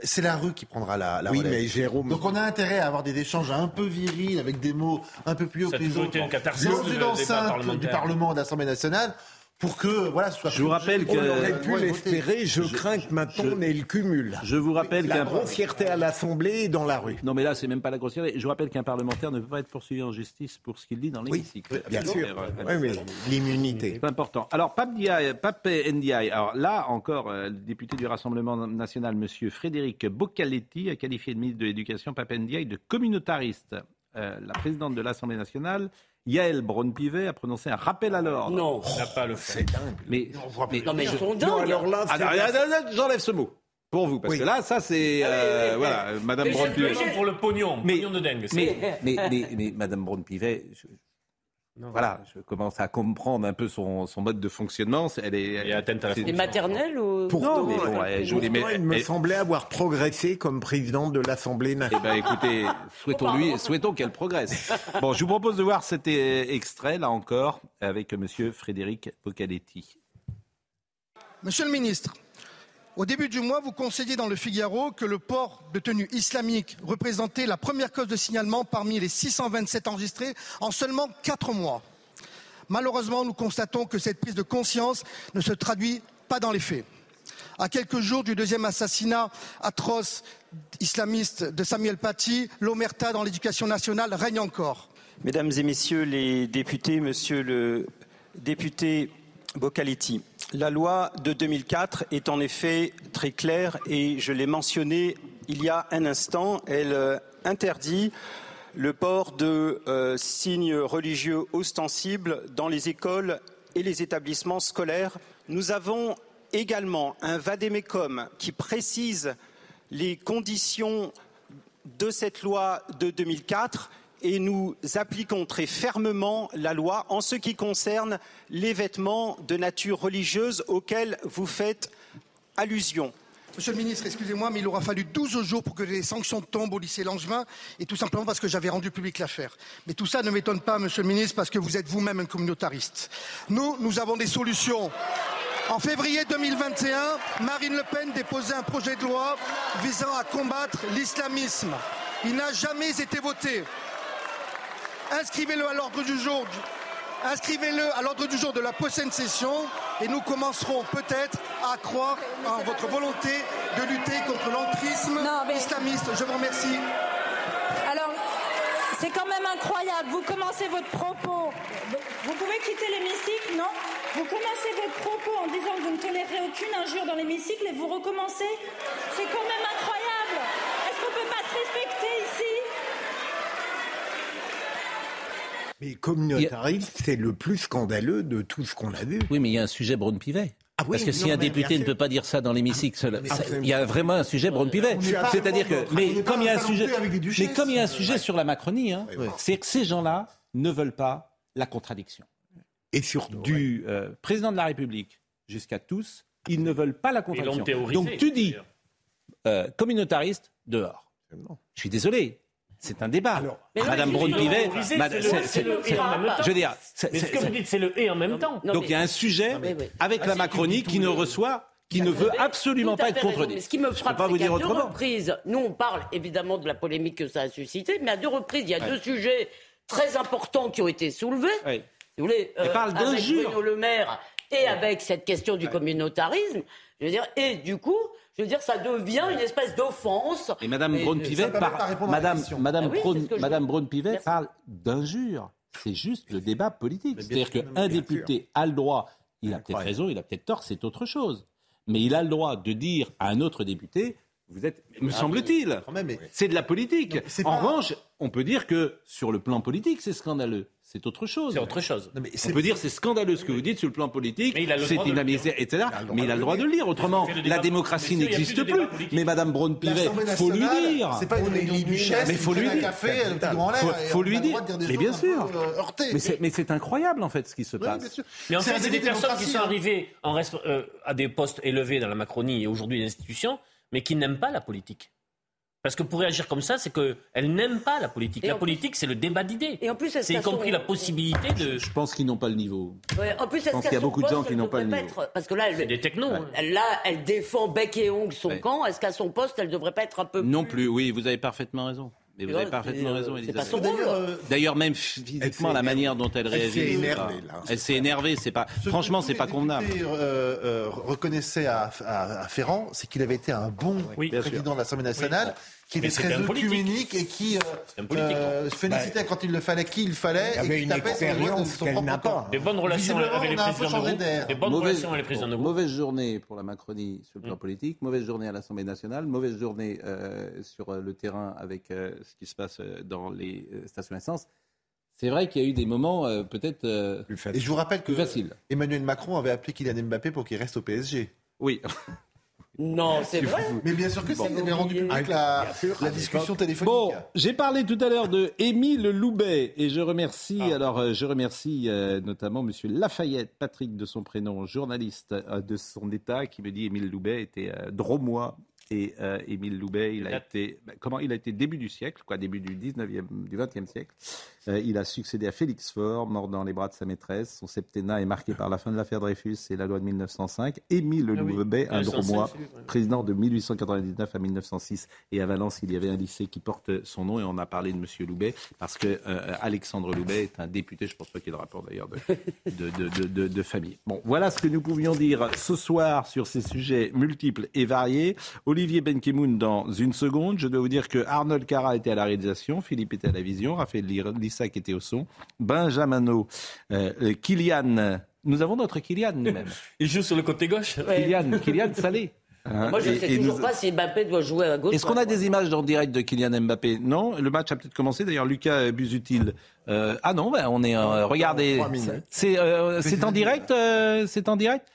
c'est la rue qui prendra la, la Oui, relève. mais Jérôme- Donc on a intérêt à avoir des échanges un peu virils, avec des mots un peu plus hauts que les autres, été un catharsis, dans le une débat enceinte parlementaire. du Parlement, de l'Assemblée nationale, pour que voilà, ce soit Je vous rappelle On que- aurait pu l'espérer, je, crains que maintenant on ait le cumul. Je vous rappelle La qu'un grossièreté à l'Assemblée et dans la rue. Non, mais là, c'est même pas la grossièreté. Je vous rappelle qu'un parlementaire ne peut pas être poursuivi en justice pour ce qu'il dit dans l'hémicycle. bien Absolument. sûr. Oui, mais l'immunité. C'est important. Alors, Pape, Ndiaye, Pape Ndiaye, alors là encore, euh, le député du Rassemblement national, M. Frédéric Boccaletti, a qualifié le ministre de l'Éducation, Pape Ndiaye, de communautariste. Euh, la présidente de l'Assemblée nationale, Yael Braun-Pivet, a prononcé un rappel à l'ordre. Non. On n'a pas le fait. Mais, mais- Non, mais ils sont Non, dingues. alors là, Ah, c'est- non, non, non, j'enlève ce mot. Pour vous, parce Oui. que là, ça, c'est. Ah euh, oui, oui. voilà, Madame Braun-Pivet. Pour le pognon, Mais- pognon de dingue. c'est- Mais, mais, mais, mais Madame Braun-Pivet, je- Non. voilà, je commence à comprendre un peu son, son mode de fonctionnement. Elle est, Elle est atteinte à la maternelles ou. Pourtant, Non, mais bon, ouais, je voulais- pourtant, mais- il me semblait avoir progressé comme président de l'Assemblée Eh nationale. ben, écoutez, souhaitons-lui, souhaitons qu'elle progresse. Bon, je vous propose de voir cet extrait, là encore, avec Monsieur Frédéric Boccaletti. Monsieur le ministre, au début du mois, vous conseillez dans le Figaro que le port de tenue islamique représentait la première cause de signalement parmi les 627 enregistrés en seulement quatre mois. Malheureusement, nous constatons que cette prise de conscience ne se traduit pas dans les faits. À quelques jours du deuxième assassinat atroce islamiste de Samuel Paty, l'omerta dans l'éducation nationale règne encore. Mesdames et Messieurs les députés, Monsieur le député La loi de 2004 est en effet très claire et je l'ai mentionné il y a un instant. Elle euh, interdit le port de euh, signes religieux ostensibles dans les écoles et les établissements scolaires. Nous avons également un vadémécum qui précise les conditions de cette loi de 2004 et nous appliquons très fermement la loi en ce qui concerne les vêtements de nature religieuse auxquels vous faites allusion. Monsieur le ministre, excusez-moi, mais il aura fallu 12 jours pour que les sanctions tombent au lycée Langevin, et tout simplement parce que j'avais rendu public l'affaire. Mais tout ça ne m'étonne pas, monsieur le ministre, parce que vous êtes vous-même un communautariste. Nous, nous avons des solutions. En février 2021, Marine Le Pen déposait un projet de loi visant à combattre l'islamisme. Il n'a jamais été voté. Inscrivez-le à l'ordre du jour. Inscrivez-le à l'ordre du jour de la prochaine session et nous commencerons peut-être à croire en votre volonté de lutter contre l'entrisme islamiste. Je vous remercie. Alors, c'est quand même incroyable. Vous commencez votre propos. Vous pouvez quitter l'hémicycle, non? Vous commencez votre propos en disant que vous ne tolérez aucune injure dans l'hémicycle et vous recommencez. C'est quand même incroyable. Est-ce qu'on peut pas se respecter ici? Mais communautariste, c'est le plus scandaleux de tout ce qu'on a vu. Oui, mais il y a un sujet Braun-Pivet. Ah oui, Parce que si non, un député ne peut pas dire ça dans l'hémicycle, il y a vraiment un sujet n'est pas C'est-à-dire que, mais comme il y a un sujet, Saint-Lambert avec des mais duchesses. comme il y a un sujet sur la Macronie, hein, c'est que ces gens-là ne veulent pas la contradiction. Et surtout, Du euh, président de la République jusqu'à tous, ils ne veulent pas la contradiction. Donc tu dis euh, communautariste dehors. Je suis désolé. C'est un débat. Madame Braun-Pivet, je veux dire, Mais ce que vous dites, c'est le et en même temps. Non, donc il y a un sujet avec Ah, la Macronie qui ne reçoit, qui ne veut absolument pas être contredit. Mais ce qui me frappe, c'est vous qu'à deux autrement. reprises, nous on parle évidemment de la polémique que ça a suscité, mais à deux reprises, il y a deux sujets très importants qui ont été soulevés. Oui. Si vous voulez, Elle parle avec d'injures. Bruno Le Maire et avec cette question du communautarisme, je veux dire, et du coup, je veux dire, ça devient une espèce d'offense. Et Madame Et- Braun-Pivet Madame. Madame, Ah oui, je- Madame Braun-Pivet parle d'injures. C'est juste le débat politique. C'est-à-dire qu'un député a le droit, il a peut-être raison, il a peut-être tort, c'est autre chose. Mais il a le droit de dire à un autre député, vous êtes, me semble-t-il, même, mais- c'est de la politique. c'est En pas- revanche, on peut dire que sur le plan politique, c'est scandaleux. C'est autre chose. C'est autre chose. Non, mais On c'est- peut dire c'est scandaleux ce que vous dites sur le plan politique, Mais il a le c'est droit de le inadmissible, etc. Mais il a le droit de le lire. Autrement, la démocratie n'existe plus. Mais Madame Braun-Pivet, faut lui dire. C'est pas une duchesse. Mais faut lui dire. Un café, un petit grand l'air. Faut- lui dire. des Mais bien un sûr. peu, euh. Mais c'est, incroyable en fait ce qui se passe. Mais en fait, c'est des de personnes qui sont hein. arrivées euh, à des postes élevés dans la Macronie et aujourd'hui l'institution, mais qui n'aiment pas la politique. Parce que pour réagir comme ça, c'est qu'elles n'aiment pas la politique. Et la politique, c'est le débat d'idées. Et en plus, C'est y compris la possibilité de. Je pense qu'ils n'ont pas le niveau. Ouais, en plus, est-ce pense qu'il y a son beaucoup de gens qui elle n'ont pas le devrait niveau. être- Parce que là, C'est elle, des technos. hein. là, elle défend bec et ongle son Ouais. camp. Est-ce qu'à son poste, elle devrait pas être un peu Non plus, oui, vous avez parfaitement raison. Mais vous avez parfaitement raison, euh, c'est Elisabeth. pas son rôle. D'ailleurs, euh, D'ailleurs, même Elle physiquement, s'est la manière dont elle Elle réagit. s'est c'est énervée, là. Elle s'est énervée, c'est pas. Ce Franchement, c'est pas convenable. députés, euh, reconnaissaient à, à- à Ferrand, c'est qu'il avait été un bon président de l'Assemblée nationale, qui Mais était très œcuménique et qui euh, euh, félicitait quand il le fallait, qui il fallait, Il avait et qui une tapait expérience son qu'elle propre n'a camp. pas. Des bonnes relations avec les présidents de. Des bonnes Mauvaise, relations avec les présidents de groupe. mauvaise journée pour la Macronie sur le plan Mm. politique, mauvaise journée à l'Assemblée nationale, mauvaise journée euh, sur euh, le terrain avec euh, ce qui se passe dans les stations essence. C'est vrai qu'il y a eu des moments euh, peut-être euh, Et je vous rappelle que plus faciles. Emmanuel Macron avait appelé Kylian Mbappé pour qu'il reste au PSG. Oui. Non, c'est vrai. Mais bien sûr que il avait rendu public la, la discussion téléphonique. Bon, j'ai parlé tout à l'heure de Émile Loubet et je remercie alors euh, je remercie euh, notamment Monsieur Lafayette, Patrick de son prénom, journaliste euh, de son État, qui me dit Émile Loubet était euh, dromois et euh, Émile Loubet, il a été bah, comment il a été début du siècle, quoi, début du 19e, du 20e siècle. Euh, il a succédé à Félix Faure, mort dans les bras de sa maîtresse. Son septennat est marqué par la fin de l'affaire Dreyfus et la loi de 1905. Émile Ah oui. Loubet, un 1905, dromois, président de 1899 à 1906. Et à Valence, il y avait un lycée qui porte son nom et on a parlé de Monsieur Loubet parce que euh, Alexandre Loubet est un député, je pense pas qu'il y ait de rapport d'ailleurs de, de, de, de- de- de famille. Bon, voilà ce que nous pouvions dire ce soir sur ces sujets multiples et variés. Olivier Benkemoun dans une seconde. Je dois vous dire que Arnold Cara était à la réalisation, Philippe était à la vision, Raphaël Lissac était au son, Benjamino, euh, euh, Kylian. Nous avons notre Kylian nous-mêmes. Il joue sur le côté gauche. Kylian, Kylian Salé. Hein, Moi, je ne sais et toujours nous- pas si Mbappé doit jouer à gauche. est-ce ou à qu'on a des images en direct de Kylian Mbappé? Non, le match a peut-être commencé. D'ailleurs, Lucas Busutil. euh, ah non, ben, on est. euh, regardez, c'est euh, en direct. euh, c'est en direct?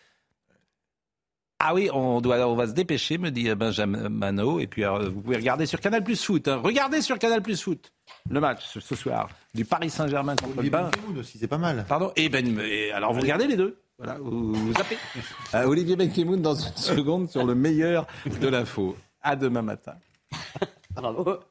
Ah oui, on doit, on va se dépêcher, me dit Benjamin Mano. Et puis, euh, vous pouvez regarder sur Canal Plus Foot. hein. Regardez sur Canal Plus Foot le match ce, soir du Paris Saint-Germain contre le. Benkemoun aussi, c'est pas mal. Pardon? Et ben, et alors vous regardez les deux. Voilà, vous, vous zappez. Euh, Olivier Benkemoun dans une seconde sur le meilleur de l'info. À demain matin.